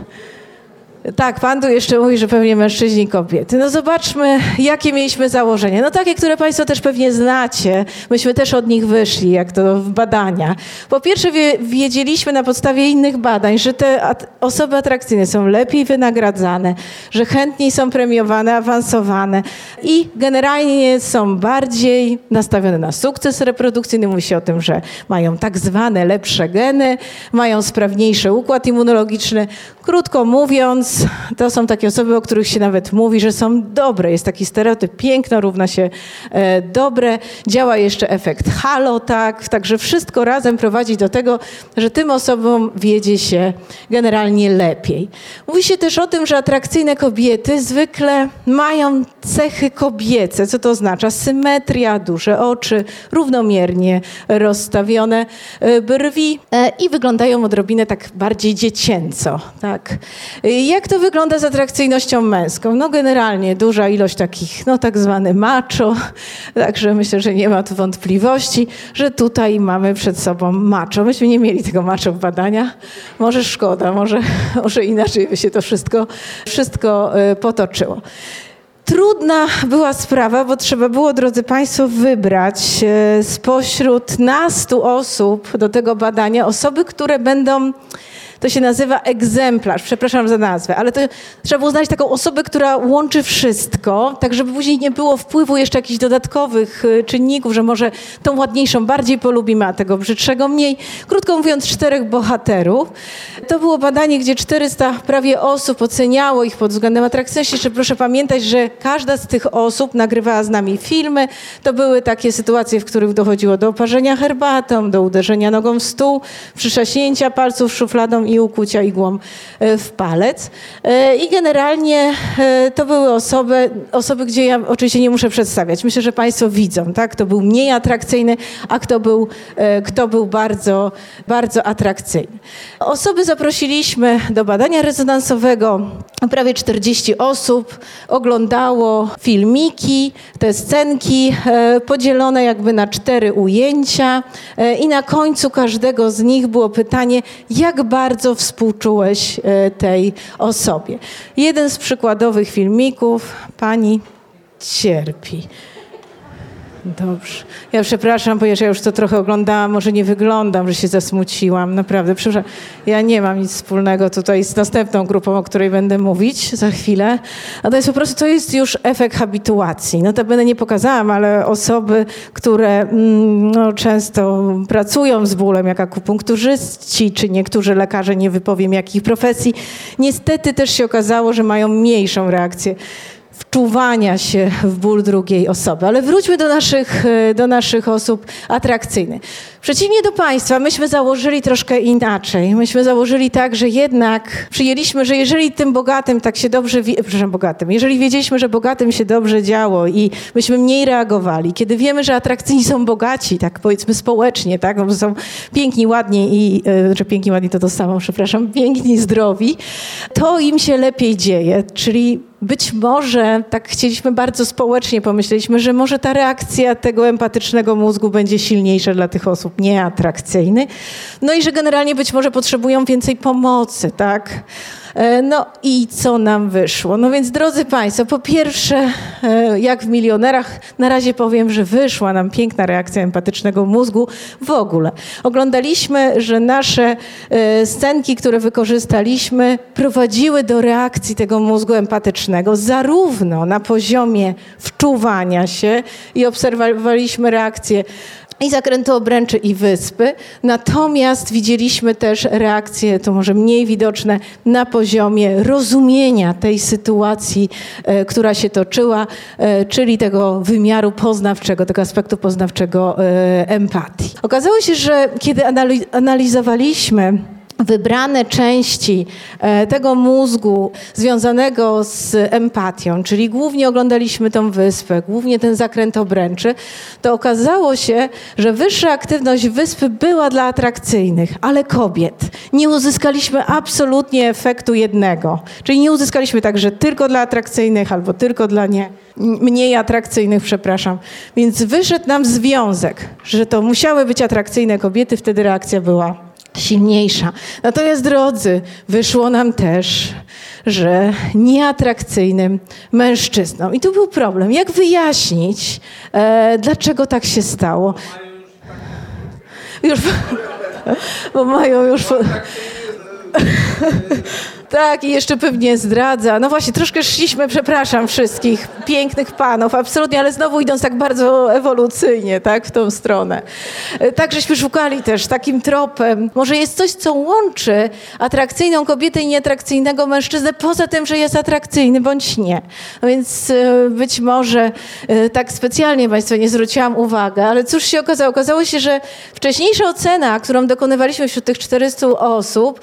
Tak, pan tu jeszcze mówi, że pewnie mężczyźni kobiety. No zobaczmy, jakie mieliśmy założenie. No takie, które państwo też pewnie znacie. Myśmy też od nich wyszli, jak to w badania. Po pierwsze wiedzieliśmy na podstawie innych badań, że te osoby atrakcyjne są lepiej wynagradzane, że chętniej są premiowane, awansowane i generalnie są bardziej nastawione na sukces reprodukcyjny. Mówi się o tym, że mają tak zwane lepsze geny, mają sprawniejszy układ immunologiczny. Krótko mówiąc, to są takie osoby, o których się nawet mówi, że są dobre. Jest taki stereotyp, piękno równa się e, dobre. Działa jeszcze efekt halo, tak? Także wszystko razem prowadzi do tego, że tym osobom wiedzie się generalnie lepiej. Mówi się też o tym, że atrakcyjne kobiety zwykle mają cechy kobiece. Co to oznacza? Symetria, duże oczy, równomiernie rozstawione e, brwi e, i wyglądają odrobinę tak bardziej dziecięco, tak? Jak to wygląda z atrakcyjnością męską? No generalnie duża ilość takich, no tak zwany macho, także myślę, że nie ma tu wątpliwości, że tutaj mamy przed sobą macho. Myśmy nie mieli tego macho w badaniach. Może szkoda, może, może inaczej by się to wszystko, wszystko e, potoczyło. Trudna była sprawa, bo trzeba było, drodzy Państwo, wybrać e, spośród nastu osób do tego badania osoby, które będą to się nazywa egzemplarz, przepraszam za nazwę, ale to trzeba było znaleźć taką osobę, która łączy wszystko, tak żeby później nie było wpływu jeszcze jakichś dodatkowych y, czynników, że może tą ładniejszą bardziej polubimy, a tego brzydszego mniej. Krótko mówiąc, czterech bohaterów. To było badanie, gdzie 400 prawie osób oceniało ich pod względem atrakcyjności. Jeszcze proszę pamiętać, że każda z tych osób nagrywała z nami filmy. To były takie sytuacje, w których dochodziło do oparzenia herbatą, do uderzenia nogą w stół, przyszaśnięcia palców szufladą i ukucia igłą e, w palec. E, I generalnie to były osoby, osoby, gdzie ja oczywiście nie muszę przedstawiać. Myślę, że Państwo widzą, tak? Kto był mniej atrakcyjny, a kto był, kto był bardzo, bardzo atrakcyjny. Osoby zaprosiliśmy do badania rezonansowego. Prawie 40 osób oglądało filmiki, te scenki podzielone jakby na cztery ujęcia i na końcu każdego z nich było pytanie, jak bardzo współczułeś e, tej osobie. Jeden z przykładowych filmików, pani cierpi. Dobrze. Ja przepraszam, ponieważ ja już to trochę oglądałam, może nie wyglądam, że się zasmuciłam. Naprawdę, przepraszam. Ja nie mam nic wspólnego tutaj z następną grupą, o której będę mówić za chwilę. A to jest po prostu, to jest już efekt habituacji. No to będę nie pokazałam, ale osoby, które mm, no, często pracują z bólem, jak akupunkturzyści, czy niektórzy lekarze, nie wypowiem jakich profesji, niestety też się okazało, że mają mniejszą reakcję wczuwania się w ból drugiej osoby. Ale wróćmy do naszych, e, do naszych osób atrakcyjnych. Przeciwnie do Państwa, myśmy założyli troszkę inaczej. Myśmy założyli tak, że jednak przyjęliśmy, że jeżeli tym bogatym tak się dobrze, przepraszam, bogatym, jeżeli wiedzieliśmy, że bogatym się dobrze działo i myśmy mniej reagowali, kiedy wiemy, że atrakcyjni są bogaci, tak powiedzmy społecznie, tak, bo są piękni, ładni i, że znaczy piękni, ładni to to samo, przepraszam, piękni, zdrowi, to im się lepiej dzieje, czyli być może, tak chcieliśmy bardzo społecznie, pomyśleliśmy, że może ta reakcja tego empatycznego mózgu będzie silniejsza dla tych osób nieatrakcyjnych. No i że generalnie być może potrzebują więcej pomocy, tak? E, no i co nam wyszło? No więc drodzy Państwo, po pierwsze, e, jak w milionerach, na razie powiem, że wyszła nam piękna reakcja empatycznego mózgu w ogóle. Oglądaliśmy, że nasze e, scenki, które wykorzystaliśmy, prowadziły do reakcji tego mózgu empatycznego, zarówno na poziomie wczuwania się i obserwowaliśmy reakcję i zakrętu obręczy i wyspy. Natomiast widzieliśmy też reakcje, to może mniej widoczne, na poziomie rozumienia tej sytuacji, e, która się toczyła, e, czyli tego wymiaru poznawczego, tego aspektu poznawczego e, empatii. Okazało się, że kiedy analizowaliśmy wybrane części e, tego mózgu związanego z empatią, czyli głównie oglądaliśmy tą wyspę, głównie ten zakręt obręczy, to okazało się, że wyższa aktywność wyspy była dla atrakcyjnych, ale kobiet. Nie uzyskaliśmy absolutnie efektu jednego. Czyli nie uzyskaliśmy także tylko dla atrakcyjnych albo tylko dla nie, mniej atrakcyjnych, przepraszam. Więc wyszedł nam związek, że to musiały być atrakcyjne kobiety, wtedy reakcja była silniejsza. Natomiast drodzy, wyszło nam też, że nieatrakcyjnym mężczyzną. I tu był problem. Jak wyjaśnić, e, dlaczego tak się stało? Już, bo mają już... Tak, i jeszcze pewnie zdradza. No właśnie, troszkę szliśmy, przepraszam wszystkich pięknych panów, absolutnie, ale znowu idąc tak bardzo ewolucyjnie, tak, w tą stronę. E, tak, żeśmy szukali też takim tropem. Może jest coś, co łączy atrakcyjną kobietę i nieatrakcyjnego mężczyznę, poza tym, że jest atrakcyjny bądź nie. No więc e, być może e, tak specjalnie Państwa nie zwróciłam uwagi, ale cóż się okazało? Okazało się, że wcześniejsza ocena, którą dokonywaliśmy wśród tych 400 osób,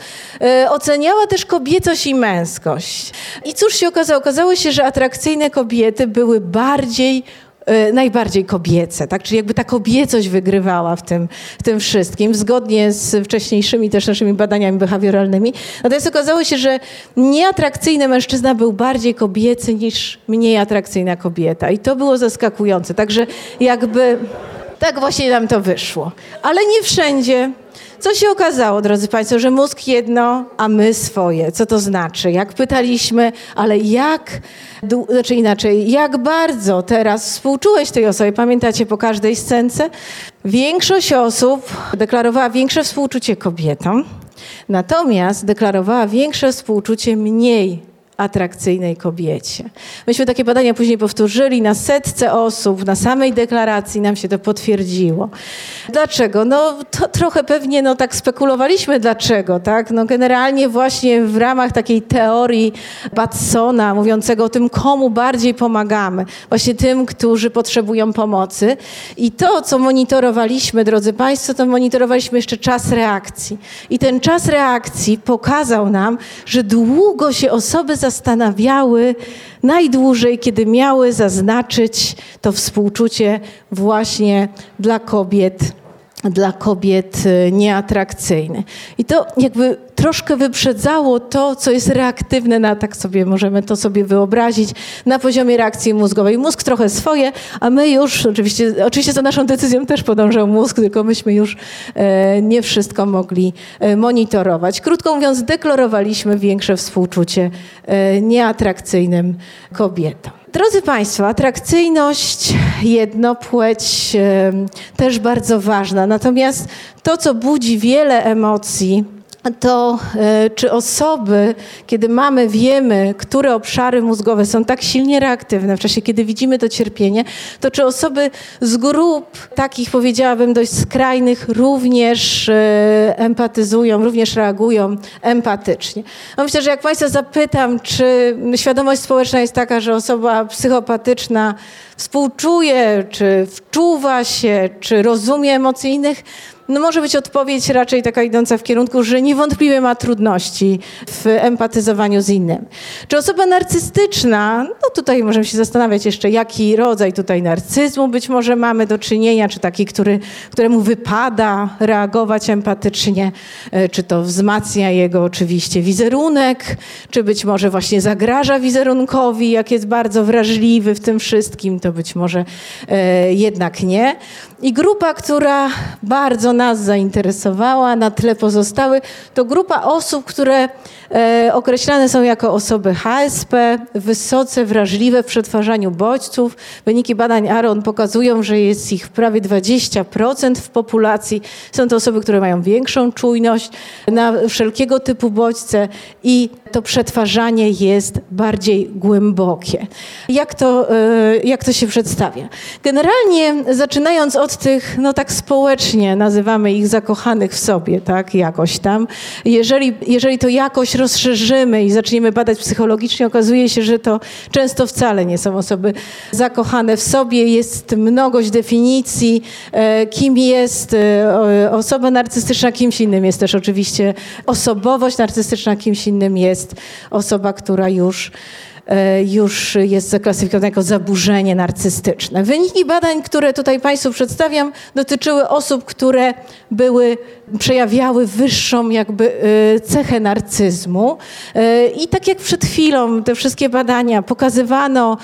oceniała też kobiety kobiecość i męskość. I cóż się okazało? Okazało się, że atrakcyjne kobiety były bardziej e, najbardziej kobiece, tak? Czyli jakby ta kobiecość wygrywała w tym, w tym wszystkim, zgodnie z wcześniejszymi też naszymi badaniami behawioralnymi. Natomiast okazało się, że nieatrakcyjny mężczyzna był bardziej kobiecy niż mniej atrakcyjna kobieta. I to było zaskakujące. Także jakby tak właśnie nam to wyszło. Ale nie wszędzie co się okazało, drodzy Państwo, że mózg jedno, a my swoje. Co to znaczy? Jak pytaliśmy, ale jak, znaczy inaczej, jak bardzo teraz współczułeś tej osobie? Pamiętacie po każdej scence? Większość osób deklarowała większe współczucie kobietom, natomiast deklarowała większe współczucie mniej atrakcyjnej kobiecie. Myśmy takie badania później powtórzyli na setce osób, na samej deklaracji nam się to potwierdziło. Dlaczego? No trochę pewnie no tak spekulowaliśmy dlaczego, tak? No generalnie właśnie w ramach takiej teorii Batsona mówiącego o tym, komu bardziej pomagamy. Właśnie tym, którzy potrzebują pomocy. I to, co monitorowaliśmy, drodzy Państwo, to monitorowaliśmy jeszcze czas reakcji. I ten czas reakcji pokazał nam, że długo się osoby zastanawiały najdłużej, kiedy miały zaznaczyć to współczucie właśnie dla kobiet dla kobiet y, nieatrakcyjne. I to jakby troszkę wyprzedzało to, co jest reaktywne na, tak sobie możemy to sobie wyobrazić, na poziomie reakcji mózgowej. Mózg trochę swoje, a my już, oczywiście, oczywiście za naszą decyzją też podążał mózg, tylko myśmy już e, nie wszystko mogli e, monitorować. Krótko mówiąc, deklarowaliśmy większe współczucie e, nieatrakcyjnym kobietom. Drodzy Państwo, atrakcyjność, jedno, płeć też bardzo ważna. Natomiast to, co budzi wiele emocji, to e, czy osoby, kiedy mamy, wiemy, które obszary mózgowe są tak silnie reaktywne w czasie, kiedy widzimy to cierpienie, to czy osoby z grup takich, powiedziałabym, dość skrajnych również e, empatyzują, również reagują empatycznie. No myślę, że jak Państwa zapytam, czy świadomość społeczna jest taka, że osoba psychopatyczna współczuje, czy wczuwa się, czy rozumie emocje no może być odpowiedź raczej taka idąca w kierunku, że niewątpliwie ma trudności w empatyzowaniu z innym. Czy osoba narcystyczna, no tutaj możemy się zastanawiać jeszcze, jaki rodzaj tutaj narcyzmu być może mamy do czynienia, czy taki, który, któremu wypada reagować empatycznie, e, czy to wzmacnia jego oczywiście wizerunek, czy być może właśnie zagraża wizerunkowi, jak jest bardzo wrażliwy w tym wszystkim, to być może e, jednak nie. I grupa, która bardzo nas zainteresowała na tle pozostałych, to grupa osób, które e, określane są jako osoby HSP, wysoce wrażliwe w przetwarzaniu bodźców. Wyniki badań ARON pokazują, że jest ich prawie 20% w populacji. Są to osoby, które mają większą czujność na wszelkiego typu bodźce i to przetwarzanie jest bardziej głębokie. Jak to, e, jak to się przedstawia? Generalnie zaczynając od tych, no tak społecznie nazywamy ich zakochanych w sobie, tak, jakoś tam. Jeżeli, jeżeli to jakoś rozszerzymy i zaczniemy badać psychologicznie, okazuje się, że to często wcale nie są osoby zakochane w sobie. Jest mnogość definicji, e, kim jest e, osoba narcystyczna, kimś innym jest też oczywiście osobowość narcystyczna, kimś innym jest osoba, która już już jest zaklasyfikowane jako zaburzenie narcystyczne. Wyniki badań, które tutaj Państwu przedstawiam, dotyczyły osób, które były, przejawiały wyższą jakby e, cechę narcyzmu. E, I tak jak przed chwilą te wszystkie badania pokazywano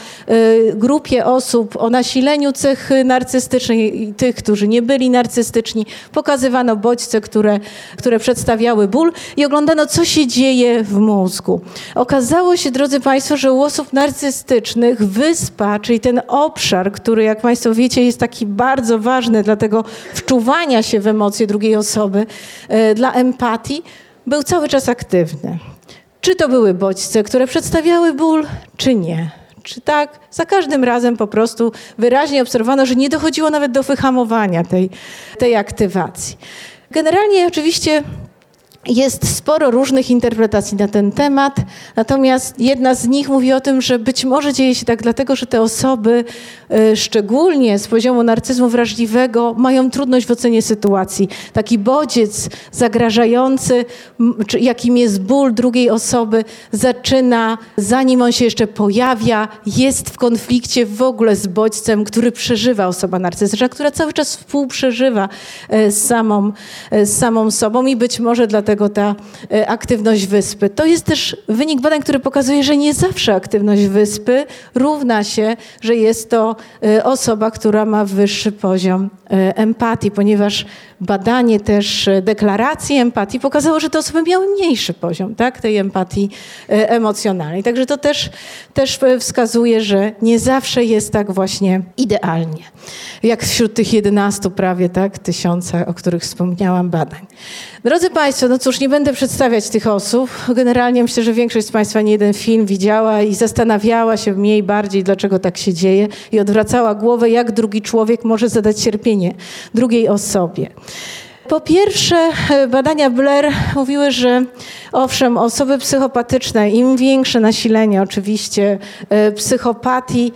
grupie osób o nasileniu cechy narcystycznej i tych, którzy nie byli narcystyczni, pokazywano bodźce, które, które przedstawiały ból i oglądano, co się dzieje w mózgu. Okazało się, drodzy Państwo, że u osób narcystycznych wyspa, czyli ten obszar, który jak Państwo wiecie jest taki bardzo ważny dla tego wczuwania się w emocje drugiej osoby, e, dla empatii, był cały czas aktywny. Czy to były bodźce, które przedstawiały ból, czy nie? Czy tak? Za każdym razem po prostu wyraźnie obserwowano, że nie dochodziło nawet do wyhamowania tej, tej aktywacji. Generalnie oczywiście jest sporo różnych interpretacji na ten temat, natomiast jedna z nich mówi o tym, że być może dzieje się tak dlatego, że te osoby, y, szczególnie z poziomu narcyzmu wrażliwego, mają trudność w ocenie sytuacji. Taki bodziec zagrażający, jakim jest ból drugiej osoby, zaczyna, zanim on się jeszcze pojawia, jest w konflikcie w ogóle z bodźcem, który przeżywa osoba narcystyczna, która cały czas współprzeżywa y, z samą, y, z samą sobą i być może dlatego, tego ta e, aktywność wyspy. To jest też wynik badań, który pokazuje, że nie zawsze aktywność wyspy równa się, że jest to e, osoba, która ma wyższy poziom e, empatii, ponieważ badanie też deklaracji empatii pokazało, że te osoby miały mniejszy poziom tak, tej empatii emocjonalnej. Także to też, też wskazuje, że nie zawsze jest tak właśnie idealnie, jak wśród tych 11 prawie tak, tysiąca, o których wspomniałam, badań. Drodzy Państwo, no cóż, nie będę przedstawiać tych osób. Generalnie myślę, że większość z Państwa nie jeden film widziała i zastanawiała się mniej bardziej, dlaczego tak się dzieje i odwracała głowę, jak drugi człowiek może zadać cierpienie drugiej osobie. Po pierwsze, badania Blair mówiły, że owszem, osoby psychopatyczne, im większe nasilenie oczywiście e, psychopatii,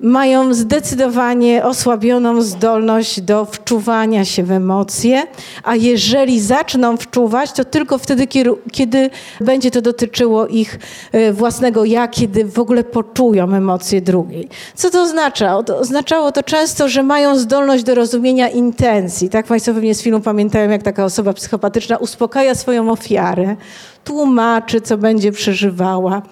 mają zdecydowanie osłabioną zdolność do wczuwania się w emocje, a jeżeli zaczną wczuwać, to tylko wtedy, kiedy będzie to dotyczyło ich e, własnego ja, kiedy w ogóle poczują emocje drugiej. Co to oznacza? Oznaczało to często, że mają zdolność do rozumienia intencji. Tak Państwo pewnie z filmu pamiętają, jak taka osoba psychopatyczna uspokaja swoją ofiarę, tłumaczy, co będzie przeżywała,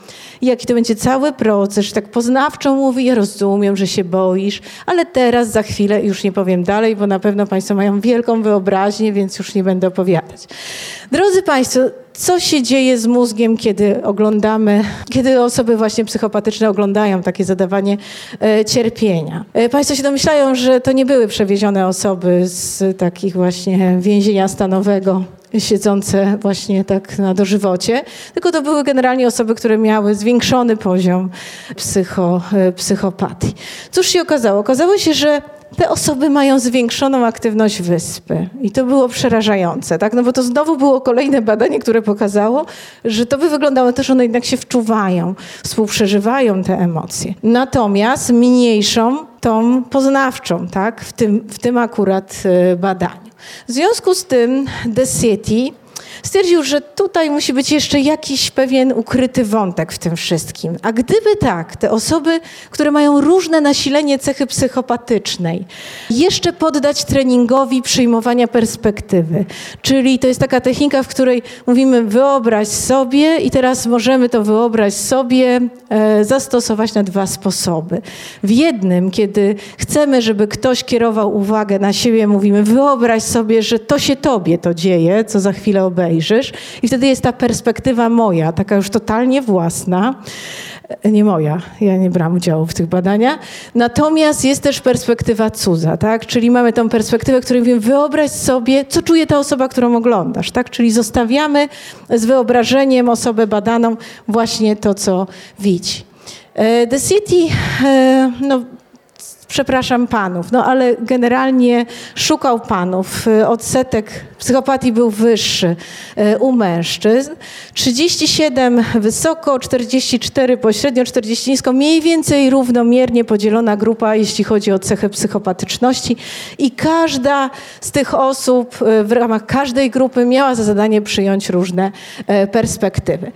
jaki to będzie cały proces. Tak poznawczo mówi, ja rozumiem, że się boisz, ale teraz, za chwilę, już nie powiem dalej, bo na pewno Państwo mają wielką wyobraźnię, więc już nie będę opowiadać. Drodzy Państwo, co się dzieje z mózgiem, kiedy oglądamy, kiedy osoby właśnie psychopatyczne oglądają takie zadawanie e, cierpienia. E, państwo się domyślają, że to nie były przewiezione osoby z takich właśnie więzienia stanowego, siedzące właśnie tak na dożywocie, tylko to były generalnie osoby, które miały zwiększony poziom psycho, e, psychopatii. Cóż się okazało? Okazało się, że te osoby mają zwiększoną aktywność wyspy. I to było przerażające, tak? No bo to znowu było kolejne badanie, które pokazało, że to by wyglądało też, że one jednak się wczuwają, współprzeżywają te emocje. Natomiast mniejszą tą poznawczą, tak? W tym, w tym akurat e, badaniu. W związku z tym The City stwierdził, że tutaj musi być jeszcze jakiś pewien ukryty wątek w tym wszystkim. A gdyby tak, te osoby, które mają różne nasilenie cechy psychopatycznej, jeszcze poddać treningowi przyjmowania perspektywy, czyli to jest taka technika, w której mówimy wyobraź sobie i teraz możemy to wyobraź sobie e, zastosować na dwa sposoby. W jednym, kiedy chcemy, żeby ktoś kierował uwagę na siebie, mówimy wyobraź sobie, że to się tobie to dzieje, co za chwilę obejrzysz obejrzysz i wtedy jest ta perspektywa moja, taka już totalnie własna. E, nie moja, ja nie brałam udziału w tych badaniach. Natomiast jest też perspektywa cudza, tak? Czyli mamy tą perspektywę, której mówimy, wyobraź sobie, co czuje ta osoba, którą oglądasz, tak? Czyli zostawiamy z wyobrażeniem osobę badaną właśnie to, co widzi. E, The City, e, no, przepraszam panów, no ale generalnie szukał panów. Odsetek psychopatii był wyższy e, u mężczyzn. 37 wysoko, 44 pośrednio, 40 nisko. Mniej więcej równomiernie podzielona grupa, jeśli chodzi o cechę psychopatyczności. I każda z tych osób e, w ramach każdej grupy miała za zadanie przyjąć różne perspektywy.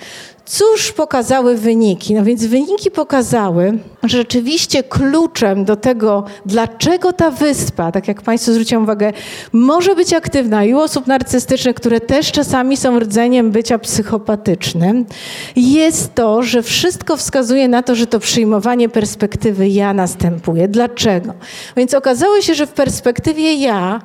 Cóż pokazały wyniki? No więc wyniki pokazały, że rzeczywiście kluczem do tego, dlaczego ta wyspa, tak jak Państwo zwróciłem uwagę, może być aktywna i u osób narcystycznych, które też czasami są rdzeniem bycia psychopatycznym, jest to, że wszystko wskazuje na to, że to przyjmowanie perspektywy ja następuje. Dlaczego? Więc okazało się, że w perspektywie ja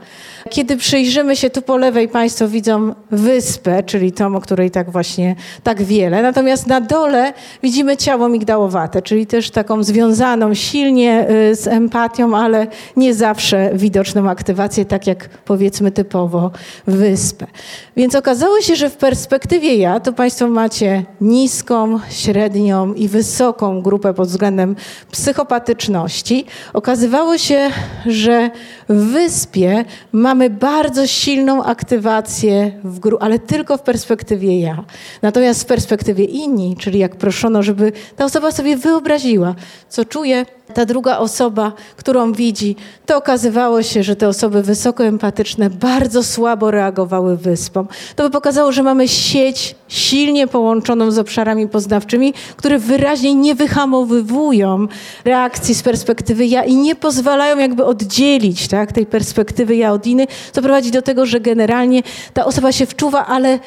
kiedy przyjrzymy się tu po lewej, Państwo widzą wyspę, czyli tą, o której tak właśnie tak wiele. Natomiast na dole widzimy ciało migdałowate, czyli też taką związaną silnie y, z empatią, ale nie zawsze widoczną aktywację, tak jak powiedzmy typowo wyspę. Więc okazało się, że w perspektywie ja, to Państwo macie niską, średnią i wysoką grupę pod względem psychopatyczności. Okazywało się, że w wyspie mamy mamy bardzo silną aktywację w grupie, ale tylko w perspektywie ja. Natomiast w perspektywie inni, czyli jak proszono, żeby ta osoba sobie wyobraziła, co czuje ta druga osoba, którą widzi, to okazywało się, że te osoby wysokoempatyczne bardzo słabo reagowały wyspą. To by pokazało, że mamy sieć silnie połączoną z obszarami poznawczymi, które wyraźnie nie wyhamowywują reakcji z perspektywy ja i nie pozwalają jakby oddzielić tak, tej perspektywy ja od innej, co prowadzi do tego, że generalnie ta osoba się wczuwa, ale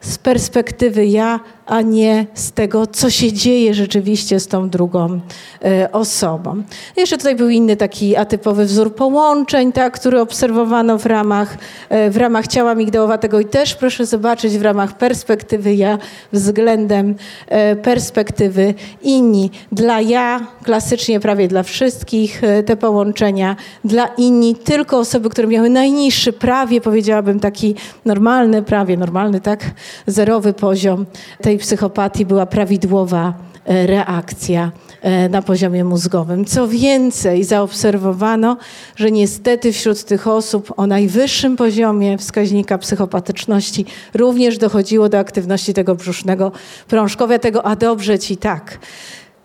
z perspektywy ja a nie z tego, co się dzieje rzeczywiście z tą drugą e, osobą. Jeszcze tutaj był inny taki atypowy wzór połączeń, tak, który obserwowano w ramach, e, w ramach ciała migdałowatego i też proszę zobaczyć w ramach perspektywy ja względem e, perspektywy inni. Dla ja klasycznie prawie dla wszystkich te połączenia, dla inni tylko osoby, które miały najniższy, prawie powiedziałabym taki normalny, prawie normalny, tak, zerowy poziom tej tej psychopatii była prawidłowa e, reakcja e, na poziomie mózgowym. Co więcej, zaobserwowano, że niestety wśród tych osób o najwyższym poziomie wskaźnika psychopatyczności również dochodziło do aktywności tego brzusznego prążkowia, tego a dobrze ci tak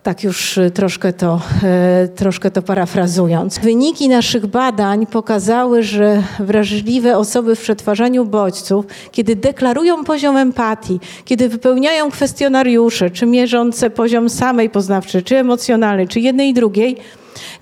tak już y, troszkę to, e, troszkę to parafrazując. Wyniki naszych badań pokazały, że wrażliwe osoby w przetwarzaniu bodźców, kiedy deklarują poziom empatii, kiedy wypełniają kwestionariusze, czy mierzące poziom samej poznawczej, czy emocjonalny, czy jednej i drugiej,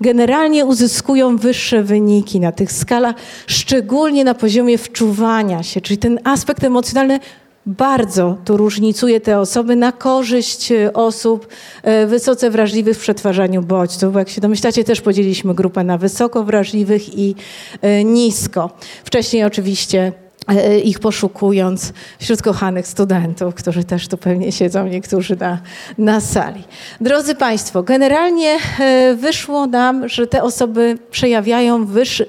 generalnie uzyskują wyższe wyniki na tych skalach, szczególnie na poziomie wczuwania się, czyli ten aspekt emocjonalny bardzo tu różnicuje te osoby na korzyść e, osób e, wysoce wrażliwych w przetwarzaniu bodźców. Bo jak się domyślacie, też podzieliliśmy grupę na wysoko wrażliwych i e, nisko. Wcześniej oczywiście ich poszukując wśród kochanych studentów, którzy też tu pewnie siedzą, niektórzy na, na sali. Drodzy Państwo, generalnie e, wyszło nam, że te osoby przejawiają wyższy,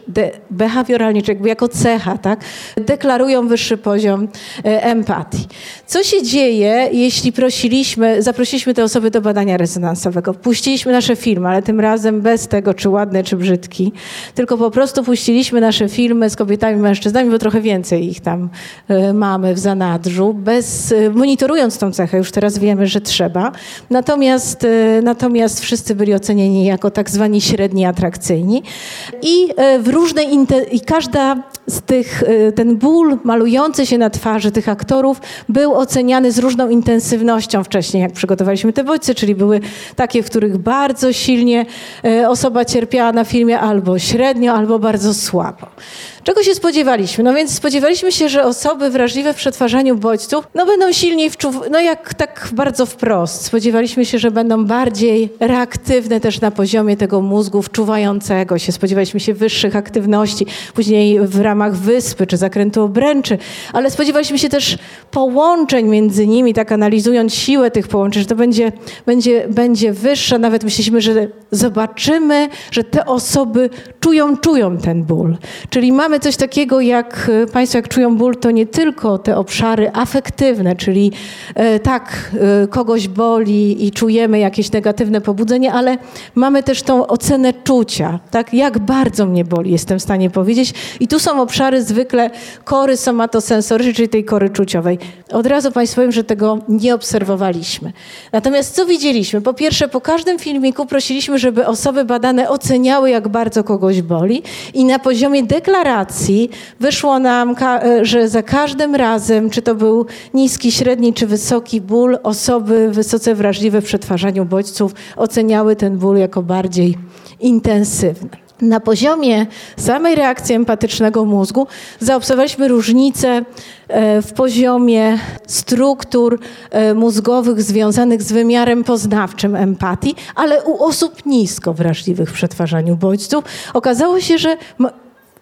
behawioralnie, czy jakby jako cecha, tak, deklarują wyższy poziom e, empatii. Co się dzieje, jeśli prosiliśmy, zaprosiliśmy te osoby do badania rezonansowego, puściliśmy nasze filmy, ale tym razem bez tego, czy ładne, czy brzydki, tylko po prostu puściliśmy nasze filmy z kobietami, mężczyznami, bo trochę więcej ich tam e, mamy w zanadrzu, bez, e, monitorując tą cechę, już teraz wiemy, że trzeba. Natomiast, e, natomiast wszyscy byli ocenieni jako tak zwani średni atrakcyjni i w różnej, i każda z tych, ten ból malujący się na twarzy tych aktorów był oceniany z różną intensywnością wcześniej, jak przygotowaliśmy te bodźce, czyli były takie, w których bardzo silnie osoba cierpiała na filmie albo średnio, albo bardzo słabo. Czego się spodziewaliśmy? No więc spodziewaliśmy się, że osoby wrażliwe w przetwarzaniu bodźców no będą silniej wczuw... no jak tak bardzo wprost. Spodziewaliśmy się, że będą bardziej reaktywne też na poziomie tego mózgu wczuwającego się. Spodziewaliśmy się wyższych aktywności, później w ramach wyspy czy zakrętu obręczy, ale spodziewaliśmy się też połączeń między nimi, tak analizując siłę tych połączeń, że to będzie, będzie, będzie wyższa. Nawet myśleliśmy, że zobaczymy, że te osoby czują, czują ten ból. Czyli mamy mamy coś takiego, jak e, Państwo, jak czują ból, to nie tylko te obszary afektywne, czyli e, tak, e, kogoś boli i czujemy jakieś negatywne pobudzenie, ale mamy też tą ocenę czucia, tak, jak bardzo mnie boli, jestem w stanie powiedzieć. I tu są obszary zwykle kory somatosensorycznej, czyli tej kory czuciowej. Od razu Państwu powiem, że tego nie obserwowaliśmy. Natomiast co widzieliśmy? Po pierwsze, po każdym filmiku prosiliśmy, żeby osoby badane oceniały, jak bardzo kogoś boli i na poziomie deklaracji wyszło nam, e, że za każdym razem, czy to był niski, średni czy wysoki ból, osoby wysoce wrażliwe w przetwarzaniu bodźców oceniały ten ból jako bardziej intensywny. Na poziomie samej reakcji empatycznego mózgu zaobserwowaliśmy różnice e, w poziomie struktur e, mózgowych związanych z wymiarem poznawczym empatii, ale u osób nisko wrażliwych w przetwarzaniu bodźców okazało się, że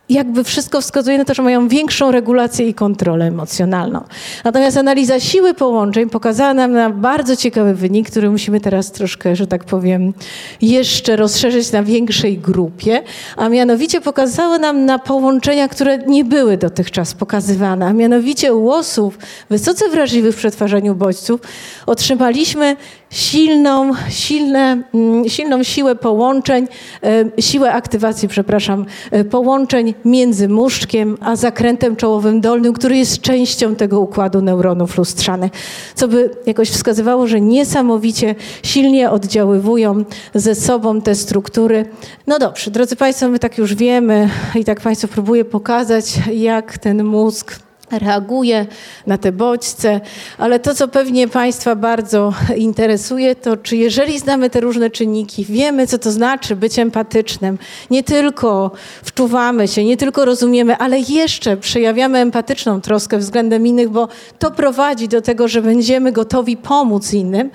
jakby wszystko wskazuje na to, że mają większą regulację i kontrolę emocjonalną. Natomiast analiza siły połączeń pokazała nam na bardzo ciekawy wynik, który musimy teraz troszkę, że tak powiem, jeszcze rozszerzyć na większej grupie, a mianowicie pokazała nam na połączenia, które nie były dotychczas pokazywane, a mianowicie u osób wysoce wrażliwych w przetwarzaniu bodźców otrzymaliśmy silną, silne, mm, silną siłę połączeń, e, siłę aktywacji, przepraszam, e, połączeń między muszczkiem a zakrętem czołowym dolnym, który jest częścią tego układu neuronów lustrzanych, co by jakoś wskazywało, że niesamowicie silnie oddziaływują ze sobą te struktury. No dobrze, drodzy Państwo, my tak już wiemy i tak Państwu próbuję pokazać, jak ten mózg reaguje na te bodźce, ale to, co pewnie Państwa bardzo interesuje, to czy jeżeli znamy te różne czynniki, wiemy, co to znaczy być empatycznym, nie tylko wczuwamy się, nie tylko rozumiemy, ale jeszcze przejawiamy empatyczną troskę względem innych, bo to prowadzi do tego, że będziemy gotowi pomóc innym,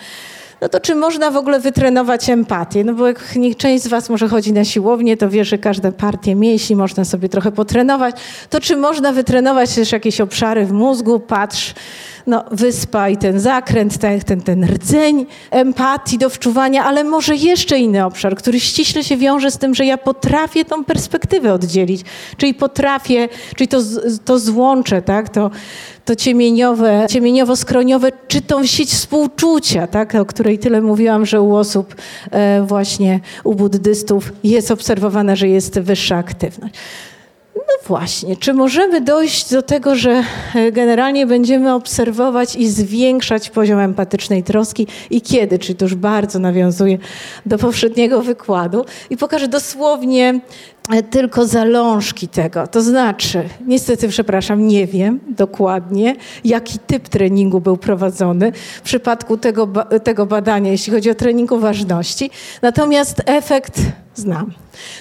no to czy można w ogóle wytrenować empatię? No bo jak część z was może chodzi na siłownię, to wie, że każda partia mięśni można sobie trochę potrenować. To czy można wytrenować też jakieś obszary w mózgu? Patrz, no, wyspa i ten zakręt, ten, ten, ten rdzeń empatii do wczuwania, ale może jeszcze inny obszar, który ściśle się wiąże z tym, że ja potrafię tą perspektywę oddzielić, czyli potrafię, czyli to, to złącze, tak, to, to ciemieniowe, ciemieniowo-skroniowe, czy tą sieć współczucia, tak, o której tyle mówiłam, że u osób e, właśnie, u buddystów jest obserwowana, że jest wyższa aktywność. No właśnie, czy możemy dojść do tego, że e, generalnie będziemy obserwować i zwiększać poziom empatycznej troski i kiedy? Czy to już bardzo nawiązuje do poprzedniego wykładu i pokażę dosłownie tylko zalążki tego. To znaczy, niestety, przepraszam, nie wiem dokładnie, jaki typ treningu był prowadzony w przypadku tego, tego badania, jeśli chodzi o trening uważności. Natomiast efekt znam.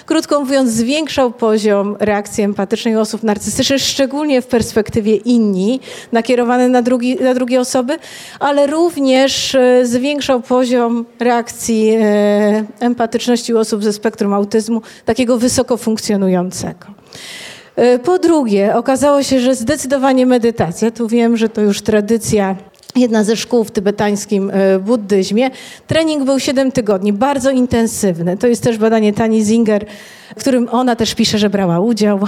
Krótko mówiąc, zwiększał poziom reakcji empatycznej osób narcystycznych, szczególnie w perspektywie inni, nakierowane na, drugi, na drugie osoby, ale również e, zwiększał poziom reakcji e, empatyczności u osób ze spektrum autyzmu, takiego wysoko funkcjonującego. E, po drugie, okazało się, że zdecydowanie medytacja, tu wiem, że to już tradycja jedna ze szkół w tybetańskim e, buddyzmie. Trening był 7 tygodni, bardzo intensywny. To jest też badanie Tani Zinger, w którym ona też pisze, że brała udział.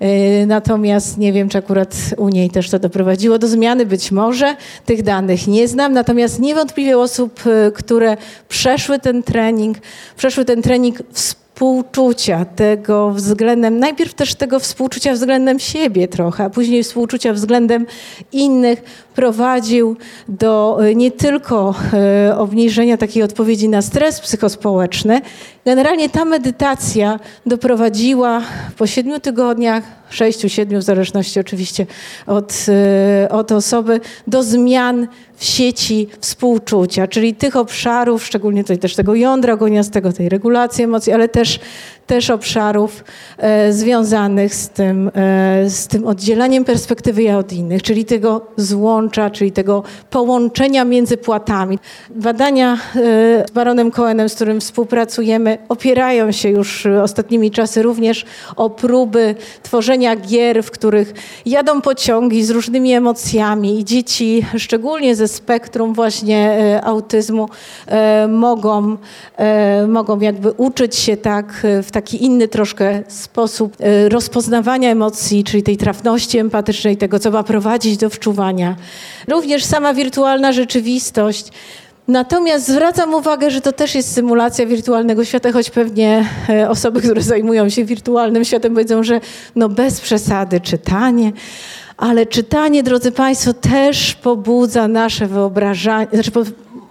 E, natomiast nie wiem, czy akurat u niej też to doprowadziło do zmiany, być może. Tych danych nie znam. Natomiast niewątpliwie osób, które przeszły ten trening, przeszły ten trening wspólnie, współczucia, tego względem, najpierw też tego współczucia względem siebie trochę, a później współczucia względem innych prowadził do e, nie tylko e, obniżenia takiej odpowiedzi na stres psychospołeczny. Generalnie ta medytacja doprowadziła po siedmiu tygodniach, sześciu, siedmiu, w zależności oczywiście od, e, od osoby, do zmian w sieci współczucia, czyli tych obszarów, szczególnie tutaj też tego jądra goniastego, tej regulacji emocji, ale też też obszarów e, związanych z tym, e, z tym oddzielaniem perspektywy ja od innych, czyli tego złącza, czyli tego połączenia między płatami. Badania e, z Baronem Cohenem, z którym współpracujemy, opierają się już ostatnimi czasy również o próby tworzenia gier, w których jadą pociągi z różnymi emocjami i dzieci, szczególnie ze spektrum właśnie autyzmu, mogą, mogą jakby uczyć się tak w inny troszkę sposób rozpoznawania emocji, czyli tej trafności empatycznej, tego, co ma prowadzić do wczuwania. Również sama wirtualna rzeczywistość. Natomiast zwracam uwagę, że to też jest symulacja wirtualnego świata, choć pewnie osoby, które zajmują się wirtualnym światem powiedzą, że no bez przesady czytanie, ale czytanie, drodzy Państwo, też pobudza nasze wyobrażanie, znaczy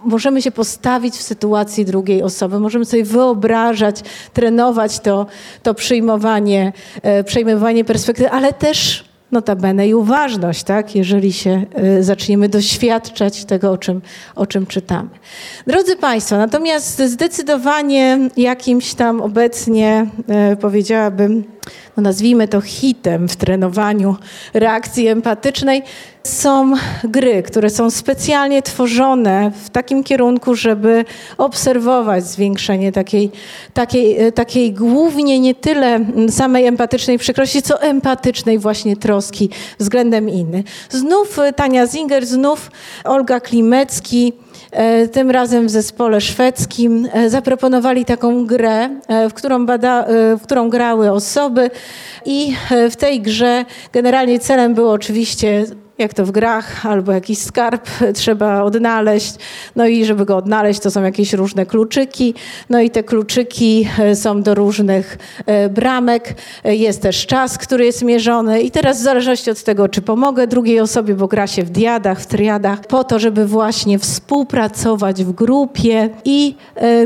możemy się postawić w sytuacji drugiej osoby, możemy sobie wyobrażać, trenować to, to przyjmowanie, e, przejmowanie perspektywy, ale też notabene i uważność, tak, jeżeli się y, zaczniemy doświadczać tego, o czym, o czym czytamy. Drodzy Państwo, natomiast zdecydowanie jakimś tam obecnie, y, powiedziałabym, no nazwijmy to hitem w trenowaniu reakcji empatycznej, są gry, które są specjalnie tworzone w takim kierunku, żeby obserwować zwiększenie takiej, takiej, e, takiej głównie nie tyle samej empatycznej przykrości, co empatycznej właśnie troski względem innych. Znów e, Tania Zinger, znów Olga Klimecki, tym razem w zespole szwedzkim, zaproponowali taką grę, w którą, bada, w którą grały osoby i w tej grze generalnie celem było oczywiście jak to w grach, albo jakiś skarb trzeba odnaleźć. No i żeby go odnaleźć, to są jakieś różne kluczyki. No i te kluczyki e, są do różnych e, bramek. E, jest też czas, który jest mierzony. I teraz w zależności od tego, czy pomogę drugiej osobie, bo gra się w diadach, w triadach, po to, żeby właśnie współpracować w grupie i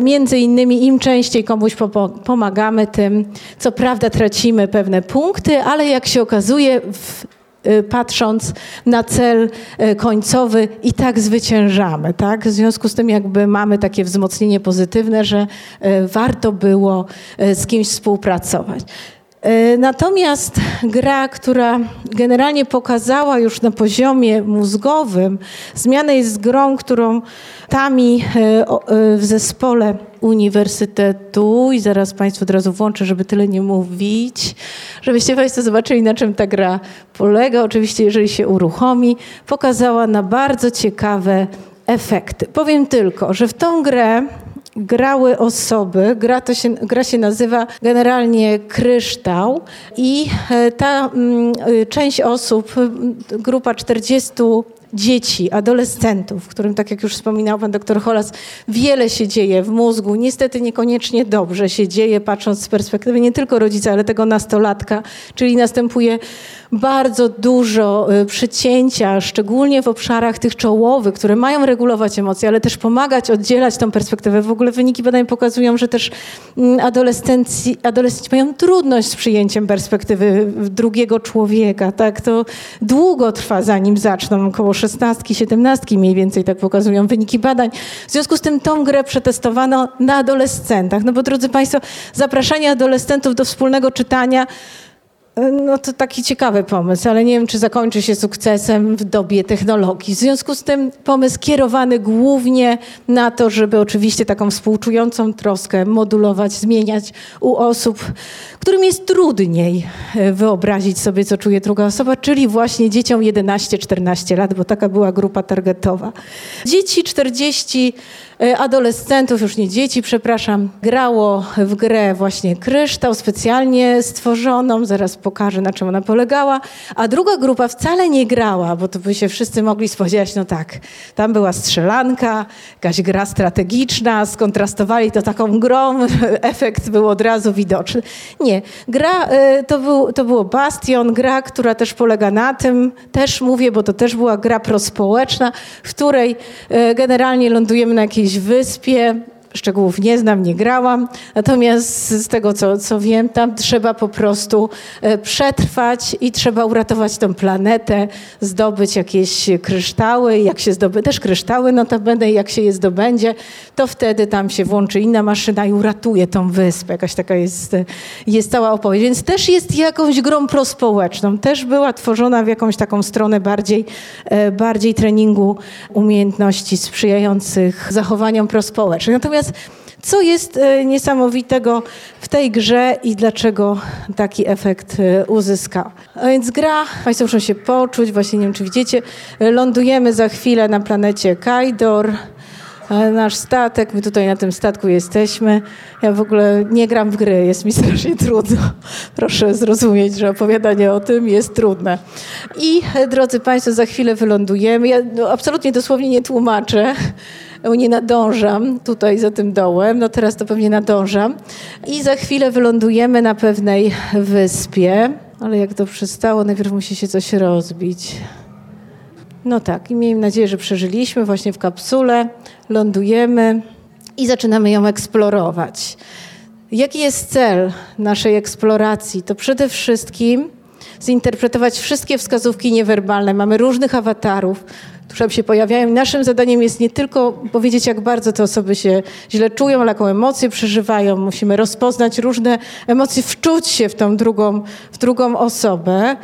między innymi im częściej komuś pomagamy, tym co prawda tracimy pewne punkty, ale jak się okazuje w patrząc na cel końcowy i tak zwyciężamy. Tak? W związku z tym jakby mamy takie wzmocnienie pozytywne, że warto było z kimś współpracować. E, natomiast gra, która generalnie pokazała już na poziomie mózgowym, zmiana jest grą, którą Tami e, e, w zespole uniwersytetu i zaraz Państwu od razu włączę, żeby tyle nie mówić, żebyście Państwo zobaczyli, na czym ta gra polega. Oczywiście, jeżeli się uruchomi, pokazała na bardzo ciekawe efekty. Powiem tylko, że w tą grę grały osoby. Gra, to się, gra się nazywa generalnie Kryształ i e, ta mm, e, część osób, grupa 40 dzieci, adolescentów, w którym, tak jak już wspominał pan doktor Holas, wiele się dzieje w mózgu. Niestety niekoniecznie dobrze się dzieje, patrząc z perspektywy nie tylko rodzica, ale tego nastolatka, czyli następuje bardzo dużo y, przycięcia, szczególnie w obszarach tych czołowych, które mają regulować emocje, ale też pomagać oddzielać tą perspektywę. W ogóle wyniki badań pokazują, że też mm, adolescenci, adolescenci mają trudność z przyjęciem perspektywy drugiego człowieka. Tak? To długo trwa, zanim zaczną, około 16, 17 mniej więcej, tak pokazują wyniki badań. W związku z tym tą grę przetestowano na adolescentach. No bo drodzy Państwo, zapraszanie adolescentów do wspólnego czytania no to taki ciekawy pomysł, ale nie wiem, czy zakończy się sukcesem w dobie technologii. W związku z tym pomysł kierowany głównie na to, żeby oczywiście taką współczującą troskę modulować, zmieniać u osób, którym jest trudniej e, wyobrazić sobie, co czuje druga osoba, czyli właśnie dzieciom 11-14 lat, bo taka była grupa targetowa. Dzieci 40 E, adolescentów, już nie dzieci, przepraszam, grało w grę właśnie kryształ specjalnie stworzoną, zaraz pokażę na czym ona polegała, a druga grupa wcale nie grała, bo to by się wszyscy mogli spodziewać, no tak, tam była strzelanka, jakaś gra strategiczna, skontrastowali to taką grą, efekt był od razu widoczny. Nie, gra e, to, był, to było Bastion, gra, która też polega na tym, też mówię, bo to też była gra prospołeczna, w której e, generalnie lądujemy na jakiejś jakiejś wyspie, szczegółów nie znam, nie grałam, natomiast z tego, co, co wiem, tam trzeba po prostu e, przetrwać i trzeba uratować tą planetę, zdobyć jakieś kryształy, jak się zdoby, też kryształy notabene, jak się je zdobędzie, to wtedy tam się włączy inna maszyna i uratuje tą wyspę. Jakaś taka jest, jest cała opowieść. Więc też jest jakąś grą prospołeczną. Też była tworzona w jakąś taką stronę bardziej, e, bardziej treningu umiejętności sprzyjających zachowaniom prospołecznym. Natomiast co jest e, niesamowitego w tej grze i dlaczego taki efekt e, uzyskał. A więc gra, Państwo muszą się poczuć, właśnie nie wiem czy widzicie, e, lądujemy za chwilę na planecie Kajdor, nasz statek, my tutaj na tym statku jesteśmy. Ja w ogóle nie gram w gry, jest mi strasznie trudno. Proszę zrozumieć, że opowiadanie o tym jest trudne. I drodzy Państwo, za chwilę wylądujemy. Ja no, absolutnie dosłownie nie tłumaczę nie nadążam tutaj za tym dołem, no teraz to pewnie nadążam. I za chwilę wylądujemy na pewnej wyspie, ale jak to przystało, najpierw musi się coś rozbić. No tak, i miejmy nadzieję, że przeżyliśmy właśnie w kapsule, lądujemy i zaczynamy ją eksplorować. Jaki jest cel naszej eksploracji? To przede wszystkim zinterpretować wszystkie wskazówki niewerbalne. Mamy różnych awatarów, które się pojawiają. Naszym zadaniem jest nie tylko powiedzieć, jak bardzo te osoby się źle czują, jaką emocje przeżywają. Musimy rozpoznać różne emocje, wczuć się w tą drugą, w drugą osobę.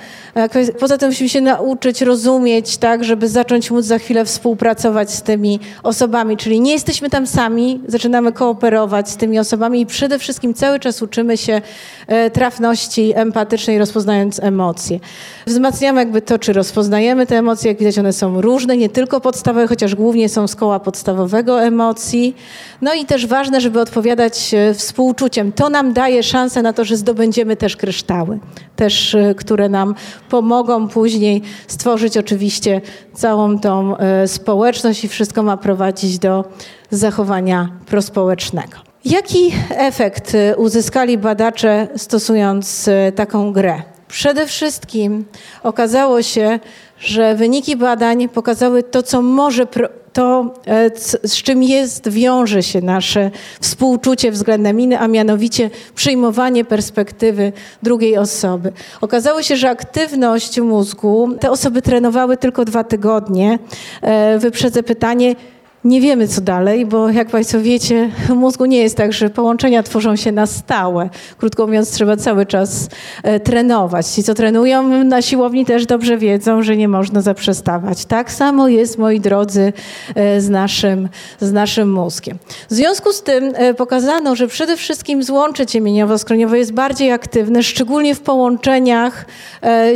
Poza tym musimy się nauczyć rozumieć, tak, żeby zacząć móc za chwilę współpracować z tymi osobami. Czyli nie jesteśmy tam sami, zaczynamy kooperować z tymi osobami i przede wszystkim cały czas uczymy się e, trafności empatycznej, rozpoznając emocje. Wzmacniamy jakby to, czy rozpoznajemy te emocje. Jak widać, one są różne, nie tylko podstawowe, chociaż głównie są z koła podstawowego emocji. No i też ważne, żeby odpowiadać e, współczuciem. To nam daje szansę na to, że zdobędziemy też kryształy, też, e, które nam pomogą później stworzyć oczywiście całą tą e, społeczność i wszystko ma prowadzić do zachowania prospołecznego. Jaki efekt uzyskali badacze stosując taką grę? Przede wszystkim okazało się, że wyniki badań pokazały to, co może to, e, z czym jest, wiąże się nasze współczucie względem innych, a mianowicie przyjmowanie perspektywy drugiej osoby. Okazało się, że aktywność mózgu te osoby trenowały tylko dwa tygodnie. E, wyprzedzę pytanie, nie wiemy, co dalej, bo jak Państwo wiecie, w mózgu nie jest tak, że połączenia tworzą się na stałe. Krótko mówiąc, trzeba cały czas e, trenować. Ci, co trenują na siłowni, też dobrze wiedzą, że nie można zaprzestawać. Tak samo jest, moi drodzy, e, z naszym, z naszym mózgiem. W związku z tym e, pokazano, że przede wszystkim złącze ciemieniowo-skroniowe jest bardziej aktywne, szczególnie w połączeniach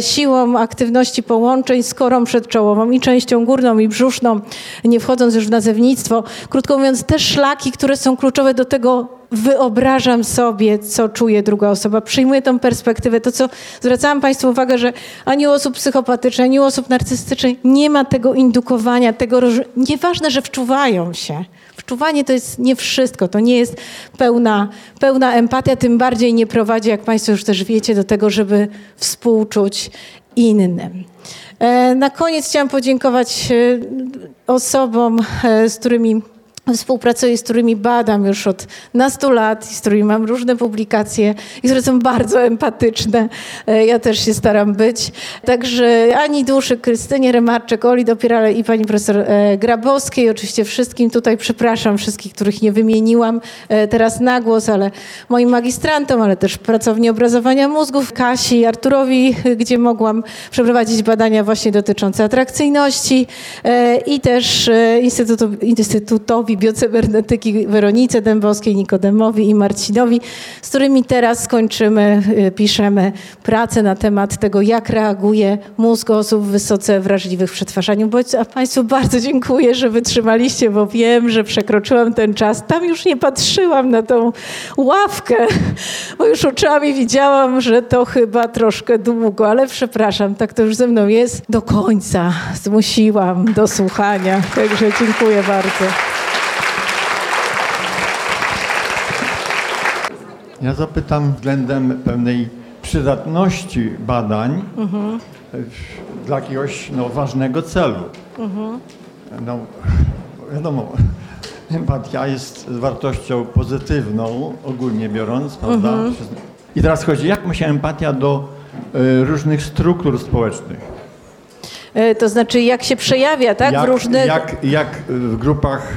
siłą aktywności połączeń z korą przedczołową i częścią górną i brzuszną, nie wchodząc już w nazewnictwo nazewnictwo. Krótko mówiąc, te szlaki, które są kluczowe do tego, wyobrażam sobie, co czuje druga osoba, przyjmuję tą perspektywę. To, co zwracałam Państwu uwagę, że ani u osób psychopatycznych, ani u osób narcystycznych nie ma tego indukowania, tego, nieważne, że wczuwają się. Wczuwanie to jest nie wszystko, to nie jest pełna, pełna empatia, tym bardziej nie prowadzi, jak Państwo już też wiecie, do tego, żeby współczuć innym. E, na koniec chciałam podziękować e, osobom, e, z którymi Współpracuję, z którymi badam już od nastu lat z którymi mam różne publikacje i które są bardzo empatyczne. E, ja też się staram być. Także Ani Duszy, Krystynie Remarczek, Oli Dopierale i pani profesor e, Grabowskiej. Oczywiście wszystkim tutaj przepraszam, wszystkich, których nie wymieniłam e, teraz na głos, ale moim magistrantom, ale też pracowni obrazowania mózgów, Kasi, Arturowi, gdzie mogłam przeprowadzić badania właśnie dotyczące atrakcyjności i też Instytutowi biocybernetyki Weronice Dębowskiej, Nikodemowi i Marcinowi, z którymi teraz skończymy, y, piszemy pracę na temat tego, jak reaguje mózg osób wysoce wrażliwych w przetwarzaniu. Bo a Państwu bardzo dziękuję, że wytrzymaliście, bo wiem, że przekroczyłam ten czas. Tam już nie patrzyłam na tą ławkę, bo już oczami widziałam, że to chyba troszkę długo, ale przepraszam, tak to już ze mną jest. Do końca zmusiłam do słuchania, także dziękuję bardzo. Ja zapytam względem pewnej przydatności badań mhm. dla jakiegoś no, ważnego celu. Mhm. No, wiadomo, empatia jest wartością pozytywną, ogólnie biorąc, prawda? Mhm. I teraz chodzi, jak ma się empatia do y, różnych struktur społecznych? E, to znaczy, jak się przejawia, tak? Jak, w różnych... Jak, jak w grupach,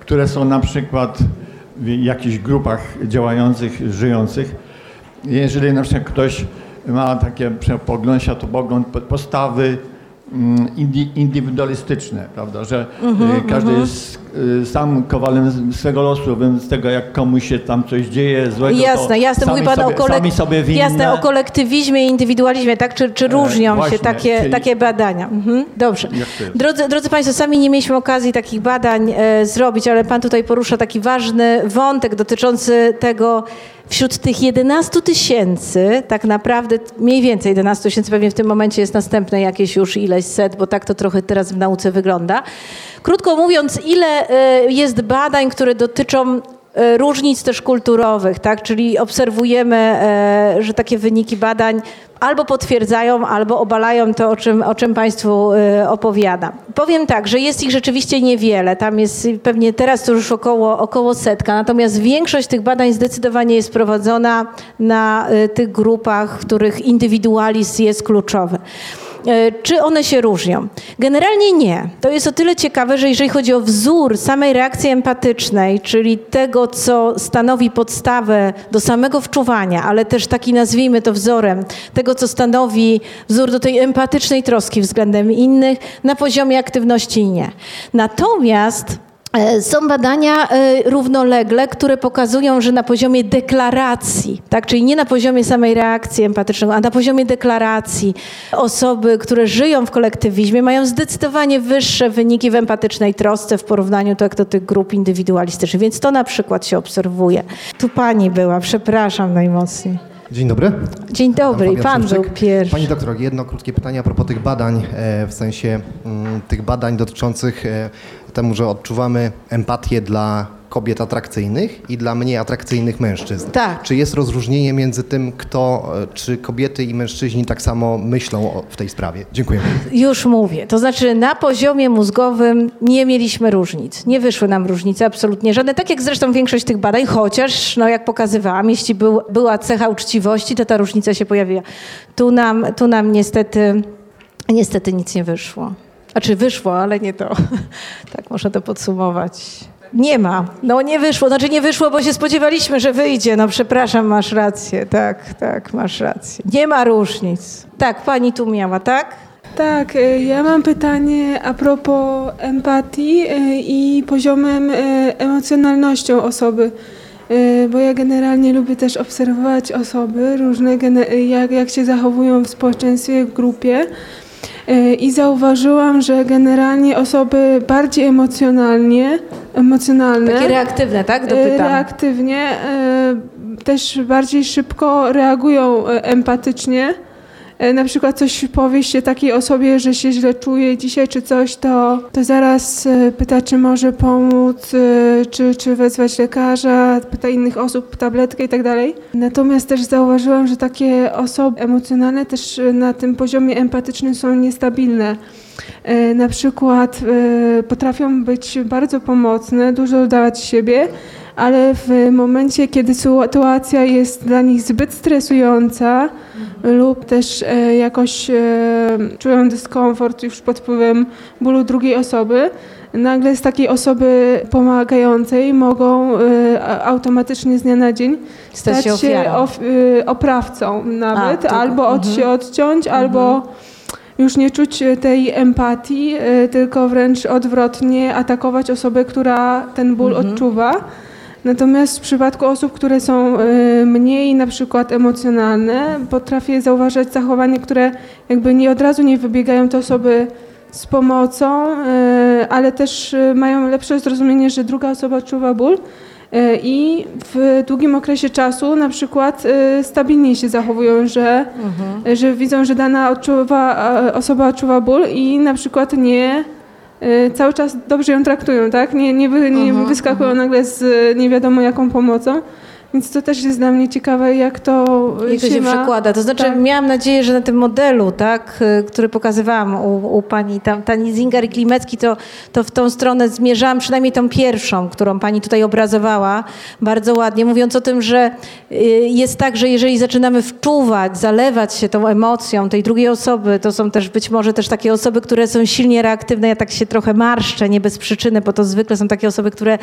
które są na przykład w jakichś grupach działających, żyjących. Jeżeli na przykład ktoś ma takie pogląd, światopogląd, postawy mm, indywidualistyczne, prawda, że mm -hmm, każdy mm -hmm. jest y, sam kowalem swego losu, więc z tego jak komuś się tam coś dzieje złego, Jasne, jasne, mówi Pan sobie, o, kolek sobie jasne, o kolektywizmie i indywidualizmie, tak? Czy, czy e, różnią właśnie, się takie, czyli... takie badania? Mhm. Dobrze. Drodzy, drodzy Państwo, sami nie mieliśmy okazji takich badań e, zrobić, ale Pan tutaj porusza taki ważny wątek dotyczący tego, wśród tych 11 tysięcy, tak naprawdę mniej więcej 11 tysięcy, pewnie w tym momencie jest następne jakieś już ileś set, bo tak to trochę teraz w nauce wygląda. Krótko mówiąc, ile e, jest badań, które dotyczą różnic też kulturowych, tak? Czyli obserwujemy, e, że takie wyniki badań albo potwierdzają, albo obalają to, o czym, o czym Państwu y, opowiadam. Powiem tak, że jest ich rzeczywiście niewiele. Tam jest pewnie teraz to już około, około setka, natomiast większość tych badań zdecydowanie jest prowadzona na tych grupach, w których indywidualizm jest kluczowy. E, czy one się różnią? Generalnie nie. To jest o tyle ciekawe, że jeżeli chodzi o wzór samej reakcji empatycznej, czyli tego, co stanowi podstawę do samego wczuwania, ale też taki nazwijmy to wzorem, tego, co stanowi wzór do tej empatycznej troski względem innych, na poziomie aktywności nie. Natomiast są badania e, równolegle, które pokazują, że na poziomie deklaracji, tak, czyli nie na poziomie samej reakcji empatycznej, a na poziomie deklaracji osoby, które żyją w kolektywizmie, mają zdecydowanie wyższe wyniki w empatycznej trosce w porównaniu do, do tych grup indywidualistycznych. Więc to na przykład się obserwuje. Tu pani była, przepraszam najmocniej. Dzień dobry. Dzień dobry, pan był pierwszy. Pani doktor, jedno krótkie pytanie a propos tych badań, e, w sensie mm, tych badań dotyczących temu, że odczuwamy empatię dla kobiet atrakcyjnych i dla mniej atrakcyjnych mężczyzn. Tak. Czy jest rozróżnienie między tym, kto, e, czy kobiety i mężczyźni tak samo myślą o, w tej sprawie? Dziękuję. Już mówię. To znaczy na poziomie mózgowym nie mieliśmy różnic. Nie wyszły nam różnice absolutnie żadne. Tak jak zresztą większość tych badań, chociaż, no jak pokazywałam, jeśli był, była cecha uczciwości, to ta różnica się pojawiła. Tu nam, tu nam niestety, niestety nic nie wyszło. Znaczy wyszło, ale nie to. tak można to podsumować. Nie ma. No nie wyszło. Znaczy nie wyszło, bo się spodziewaliśmy, że wyjdzie. No przepraszam, masz rację. Tak, tak, masz rację. Nie ma różnic. Tak, pani tu miała, tak? Tak, y, ja mam pytanie a propos empatii y, i poziomem y, emocjonalnością osoby. Bo ja generalnie lubię też obserwować osoby różne, jak, jak się zachowują w społeczeństwie, w grupie. I zauważyłam, że generalnie osoby bardziej emocjonalnie, emocjonalne. Takie reaktywne, tak? Y, Dopytam. reaktywnie, y, też bardziej szybko reagują y, empatycznie. Y, Na przykład coś powie takiej osobie, że się źle czuje dzisiaj czy coś, to, to zaraz y, pyta, czy może pomóc, y, czy, czy wezwać lekarza, pyta innych osób, tabletkę i tak dalej. Natomiast też zauważyłam, że takie osoby emocjonalne też na tym poziomie empatycznym są niestabilne. E, Na przykład e, potrafią być bardzo pomocne, dużo dawać siebie, ale w momencie, kiedy sytuacja jest dla nich zbyt stresująca lub też e, jakoś e, czują dyskomfort już pod wpływem bólu drugiej osoby, nagle z takiej osoby pomagającej mogą e, a- automatycznie z dnia na dzień Stać stać się ofiarą. of, oprawcą nawet, tylko- albo od mhm. się odciąć, albo już nie czuć tej empatii, tylko wręcz odwrotnie atakować osobę, która ten ból Mhm. odczuwa. Natomiast w przypadku osób, które są e, mniej na przykład emocjonalne, potrafię zauważać zachowania, które jakby nie od razu nie wybiegają te osoby z pomocą, e, ale też e, mają lepsze zrozumienie, że druga osoba odczuwa ból. I w długim okresie czasu na przykład e, stabilnie się zachowują, że, Mhm. że widzą, że dana odczuwa, osoba odczuwa ból i na przykład nie cały czas dobrze ją traktują, tak? Nie, nie, wy, nie Mhm, wyskakują nagle z nie wiadomo jaką pomocą. Więc to też jest dla mnie ciekawe, jak to Jak się ma. przekłada? To znaczy Tak. miałam nadzieję, że na tym modelu, tak, y, który pokazywałam u, u pani tam, Tani Zinger i Klimecki, to, to w tą stronę zmierzałam, przynajmniej tą pierwszą, którą pani tutaj obrazowała bardzo ładnie, mówiąc o tym, że y, jest tak, że jeżeli zaczynamy wczuwać, zalewać się tą emocją tej drugiej osoby, to są też być może też takie osoby, które są silnie reaktywne. Ja tak się trochę marszczę, nie bez przyczyny, bo to zwykle są takie osoby, które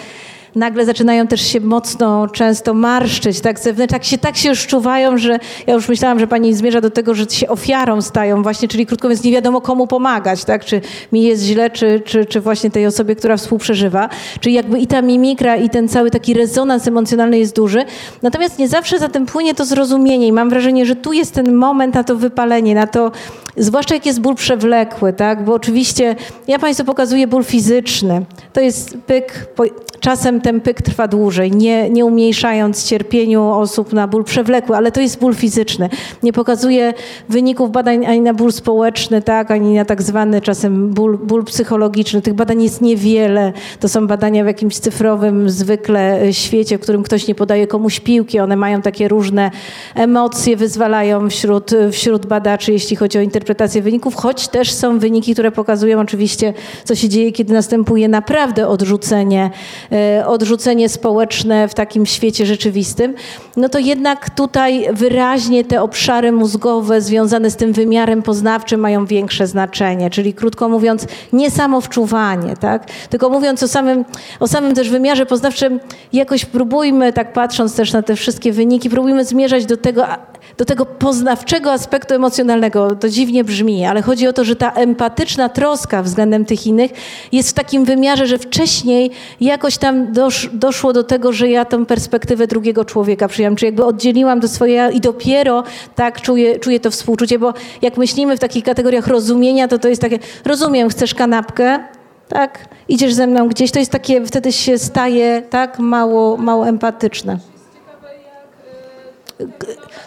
nagle zaczynają też się mocno często marszczyć, tak zewnętrznie, tak się, tak się już czuwają, że ja już myślałam, że pani zmierza do tego, że się ofiarą stają właśnie, czyli krótko mówiąc nie wiadomo komu pomagać, tak, czy mi jest źle, czy, czy, czy właśnie tej osobie, która współprzeżywa, czyli jakby i ta mimikra i ten cały taki rezonans emocjonalny jest duży, natomiast nie zawsze za tym płynie to zrozumienie i mam wrażenie, że tu jest ten moment na to wypalenie, na to, zwłaszcza jak jest ból przewlekły, tak, bo oczywiście ja państwu pokazuję ból fizyczny, to jest pyk, po, czasem ten pyk trwa dłużej, nie, nie umniejszając cierpieniu osób na ból przewlekły, ale to jest ból fizyczny. Nie pokazuje wyników badań ani na ból społeczny, tak, ani na tak zwany czasem ból, ból psychologiczny. Tych badań jest niewiele. To są badania w jakimś cyfrowym zwykle e, świecie, w którym ktoś nie podaje komuś piłki. One mają takie różne emocje, wyzwalają wśród, wśród badaczy, jeśli chodzi o interpretację wyników, choć też są wyniki, które pokazują oczywiście, co się dzieje, kiedy następuje naprawdę odrzucenie, e, odrzucenie społeczne w takim świecie rzeczywistym, no to jednak tutaj wyraźnie te obszary mózgowe związane z tym wymiarem poznawczym mają większe znaczenie. Czyli krótko mówiąc, nie samo wczuwanie, tak? tylko mówiąc o samym, o samym też wymiarze poznawczym, jakoś próbujmy, tak patrząc też na te wszystkie wyniki, próbujmy zmierzać do tego, do tego poznawczego aspektu emocjonalnego. To dziwnie brzmi, ale chodzi o to, że ta empatyczna troska względem tych innych jest w takim wymiarze, że wcześniej jakoś tam dosz, doszło do tego, że ja tą perspektywę drugiego człowieka przyjęłam, czy jakby oddzieliłam do swojej i dopiero tak czuję, czuję to współczucie, bo jak myślimy w takich kategoriach rozumienia, to to jest takie, rozumiem, chcesz kanapkę, tak, idziesz ze mną gdzieś, to jest takie, wtedy się staje tak mało, mało empatyczne.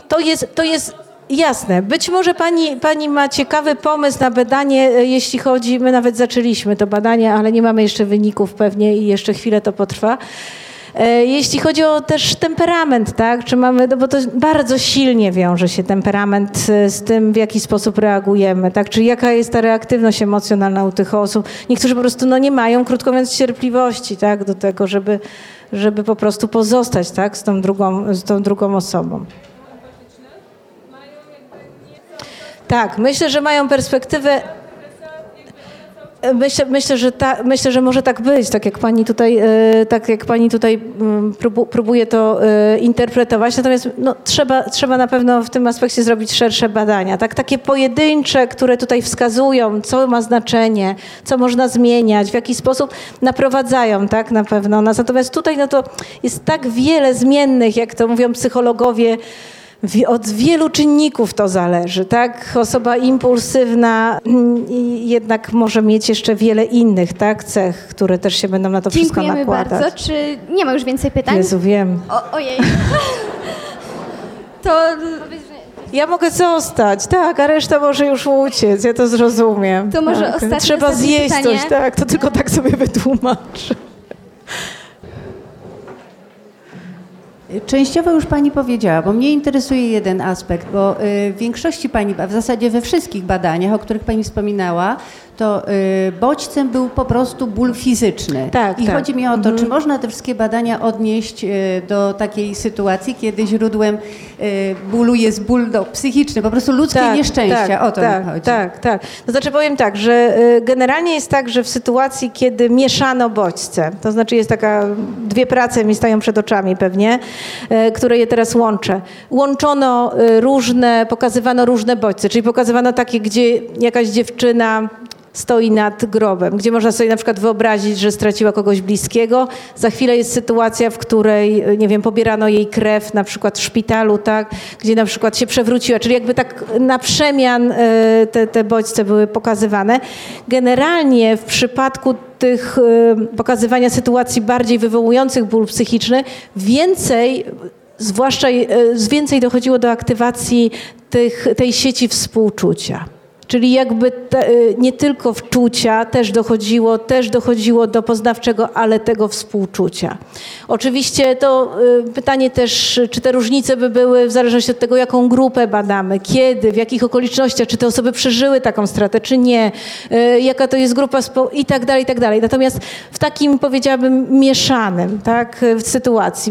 To jest, to jest jasne. Być może pani, pani ma ciekawy pomysł na badanie, e, jeśli chodzi, my nawet zaczęliśmy to badanie, ale nie mamy jeszcze wyników pewnie i jeszcze chwilę to potrwa. E, Jeśli chodzi o też temperament, tak, czy mamy, no bo to bardzo silnie wiąże się temperament e, z tym, w jaki sposób reagujemy, tak, czy jaka jest ta reaktywność emocjonalna u tych osób. Niektórzy po prostu no, nie mają, krótko mówiąc, cierpliwości, tak, do tego, żeby, żeby po prostu pozostać, tak, z tą drugą, z tą drugą osobą. Tak, myślę, że mają perspektywę. Myślę, myślę, że ta, myślę, że może tak być, tak jak pani tutaj, e, tak jak pani tutaj mm, próbu, próbuje to e, interpretować. Natomiast no, trzeba, trzeba na pewno w tym aspekcie zrobić szersze badania. Tak? Takie pojedyncze, które tutaj wskazują, co ma znaczenie, co można zmieniać, w jaki sposób naprowadzają tak, na pewno nas. Natomiast tutaj no, to jest tak wiele zmiennych, jak to mówią psychologowie, Wi- Od wielu czynników to zależy, tak? Osoba impulsywna mm, jednak może mieć jeszcze wiele innych, tak? Cech, które też się będą na to wszystko Dziękujemy nakładać. bardzo. Czy nie ma już więcej pytań? Jezu, wiem. O, ojej. To Ja mogę zostać, tak, a reszta może już uciec, ja to zrozumiem. To może tak. ostatnie- Trzeba zjeść pytanie. coś, tak, to tylko tak sobie wytłumaczę. Częściowo już Pani powiedziała, bo mnie interesuje jeden aspekt, bo y, w większości Pani, a w zasadzie we wszystkich badaniach, o których Pani wspominała, to y, bodźcem był po prostu ból fizyczny. Tak, I tak. chodzi mi o to, czy można te wszystkie badania odnieść y, do takiej sytuacji, kiedy źródłem y, bólu jest ból no, psychiczny, po prostu ludzkie nieszczęścia. o to tak, mi chodzi. Tak, tak. To znaczy powiem tak, że generalnie jest tak, że w sytuacji, kiedy mieszano bodźce, to znaczy jest taka, dwie prace mi stają przed oczami pewnie, które je teraz łączę. Łączono różne, pokazywano różne bodźce, czyli pokazywano takie, gdzie jakaś dziewczyna stoi nad grobem, gdzie można sobie na przykład wyobrazić, że straciła kogoś bliskiego. Za chwilę jest sytuacja, w której, nie wiem, pobierano jej krew, na przykład w szpitalu, tak, gdzie na przykład się przewróciła, czyli jakby tak na przemian e, te, te bodźce były pokazywane. Generalnie w przypadku tych e, pokazywania sytuacji bardziej wywołujących ból psychiczny, więcej zwłaszcza więcej dochodziło do aktywacji tych, tej sieci współczucia. Czyli jakby te, y, nie tylko wczucia też dochodziło, też dochodziło do poznawczego, ale tego współczucia. Oczywiście to y, pytanie też, czy te różnice by były w zależności od tego, jaką grupę badamy, kiedy, w jakich okolicznościach, czy te osoby przeżyły taką stratę, czy nie, y, jaka to jest grupa spo- i tak dalej, i tak dalej. Natomiast w takim, powiedziałabym, mieszanym tak, w sytuacji.